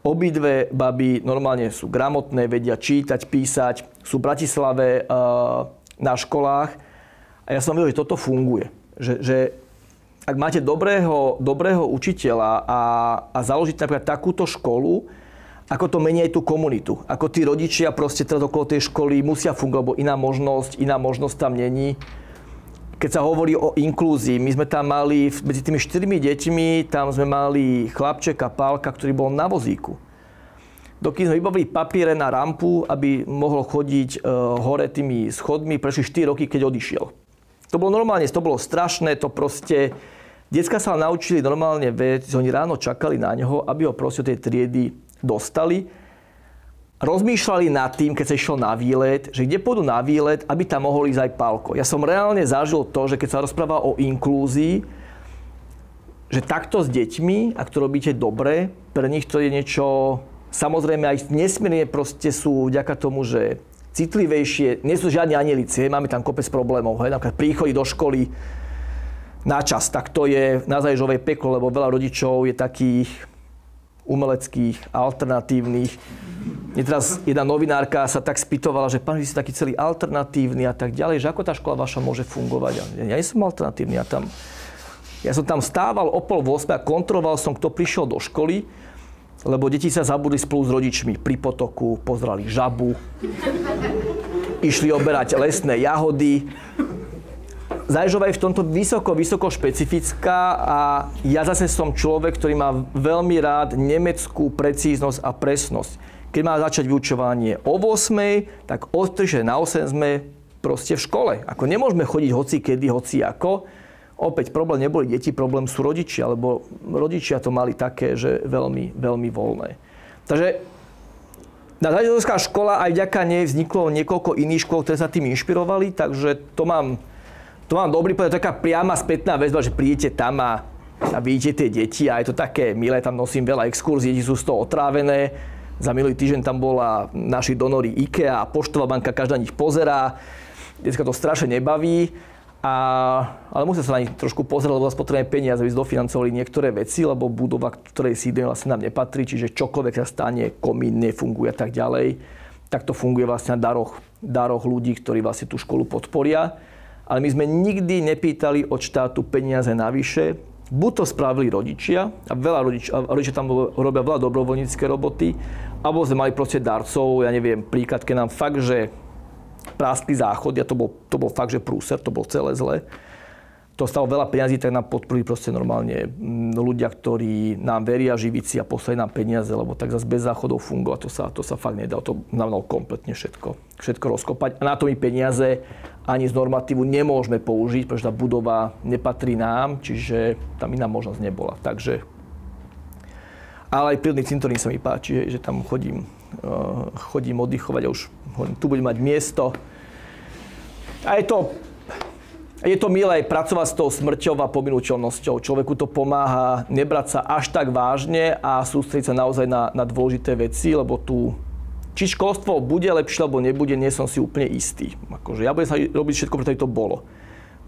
Obidve baby normálne sú gramotné, vedia čítať, písať, sú v Bratislave e, na školách. A ja som vedel, že toto funguje. Že, že ak máte dobrého, dobrého učiteľa a, a založiť napríklad takúto školu, ako to mení aj tú komunitu. Ako tí rodičia proste teraz okolo tej školy musia fungovať, lebo iná možnosť, iná možnosť tam není. Keď sa hovorí o inklúzii, my sme tam mali, medzi tými štyrmi deťmi, tam sme mali chlapčeka Pálka, ktorý bol na vozíku. Dokým sme vybavili papiere na rampu, aby mohol chodiť uh, hore tými schodmi, prešli 4 roky, keď odišiel. To bolo normálne, to bolo strašné, to proste... Decka sa naučili normálne vec, oni ráno čakali na neho, aby ho proste tej triedy dostali, rozmýšľali nad tým, keď sa išiel na výlet, že kde pôjdu na výlet, aby tam mohol ísť aj Pálko. Ja som reálne zažil to, že keď sa rozpráva o inklúzii, že takto s deťmi, ak to robíte dobre, pre nich to je niečo, samozrejme aj nesmierne proste sú vďaka tomu, že citlivejšie, nie sú žiadne anielici, máme tam kopec problémov, hej, napríklad príchody do školy na čas, tak to je na Zajžovej peklo, lebo veľa rodičov je takých, umeleckých, alternatívnych. Mne teraz jedna novinárka sa tak spýtovala, že pán, vy ste taký celý alternatívny a tak ďalej, že ako tá škola vaša môže fungovať. Ja, ja nie som alternatívny, ja tam... Ja som tam stával o pol 8 a kontroloval som, kto prišiel do školy, lebo deti sa zabudli spolu s rodičmi pri potoku, pozrali žabu. išli oberať lesné jahody. Zajžová je v tomto vysoko, vysoko špecifická a ja zase som človek, ktorý má veľmi rád nemeckú precíznosť a presnosť. Keď má začať vyučovanie o 8, tak od 3 na 8 sme proste v škole. Ako nemôžeme chodiť hoci kedy, hoci ako. Opäť problém neboli deti, problém sú rodičia, lebo rodičia to mali také, že veľmi, veľmi voľné. Takže na Zajdovská škola aj vďaka nej vzniklo niekoľko iných škôl, ktoré sa tým inšpirovali, takže to mám to mám dobrý povedať, taká priama spätná väzba, že prídete tam a, a vidíte tie deti a je to také milé, tam nosím veľa exkurzií, deti sú z toho otrávené. Za minulý týždeň tam bola naši donory IKEA a Poštová banka, každá nich pozerá. Dneska to strašne nebaví. A, ale musia sa na nich trošku pozerať, lebo zase potrebujeme peniaze, aby dofinancovali niektoré veci, lebo budova, ktorej sídlime, vlastne nám nepatrí, čiže čokoľvek sa stane, komín nefunguje a tak ďalej, tak to funguje vlastne na daroch, daroch ľudí, ktorí vlastne tú školu podporia ale my sme nikdy nepýtali od štátu peniaze navyše. Buď to spravili rodičia, a veľa rodič, a rodičia tam robia veľa dobrovoľnícke roboty, alebo sme mali proste darcov, ja neviem, príklad, keď nám fakt, že práskli záchod, a to bol, to bol fakt, že prúser, to bol celé zle to stalo veľa peňazí, tak nám podporili proste normálne mm, ľudia, ktorí nám veria, živici a poslali nám peniaze, lebo tak zase bez záchodov fungovať, to sa, to sa fakt nedá, to znamenalo kompletne všetko, všetko rozkopať. A na to my peniaze ani z normatívu nemôžeme použiť, pretože tá budova nepatrí nám, čiže tam iná možnosť nebola. Takže ale aj prírodný cintorín sa mi páči, že, tam chodím, uh, chodím oddychovať a už tu budem mať miesto. A je to je to milé pracovať s tou smrťou a pominúteľnosťou. Človeku to pomáha nebrať sa až tak vážne a sústrediť sa naozaj na, na dôležité veci, lebo tu či školstvo bude lepšie alebo nebude, nie som si úplne istý. Akože ja budem sa robiť všetko, preto to bolo.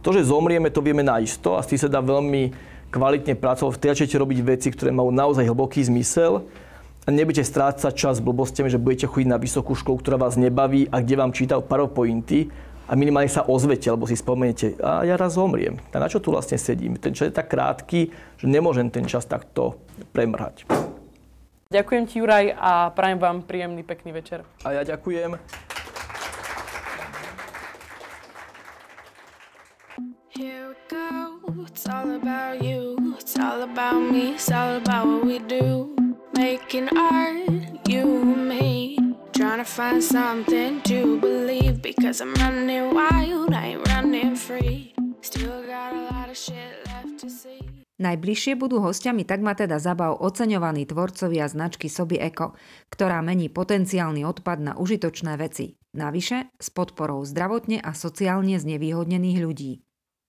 To, že zomrieme, to vieme naisto a s tým sa dá veľmi kvalitne pracovať. Vtedy začnete robiť veci, ktoré majú naozaj hlboký zmysel a nebudete strácať čas blbostiami, že budete chodiť na vysokú školu, ktorá vás nebaví a kde vám čítajú PowerPointy a minimálne sa ozvete, alebo si spomeniete, a ja raz zomriem. A na čo tu vlastne sedím? Ten čas je tak krátky, že nemôžem ten čas takto premrhať. Ďakujem ti, Juraj, a prajem vám príjemný, pekný večer. A ja ďakujem. Here we go. It's all about you. It's all about me. It's all about what we do. Making art, you and me. Trying to find something to believe because I'm running wild, I ain't running free. Still got a lot of shit left to see. Najbližšie budú hostiami tak ma teda zabav oceňovaní tvorcovia značky Sobi Eco, ktorá mení potenciálny odpad na užitočné veci. Navyše s podporou zdravotne a sociálne znevýhodnených ľudí.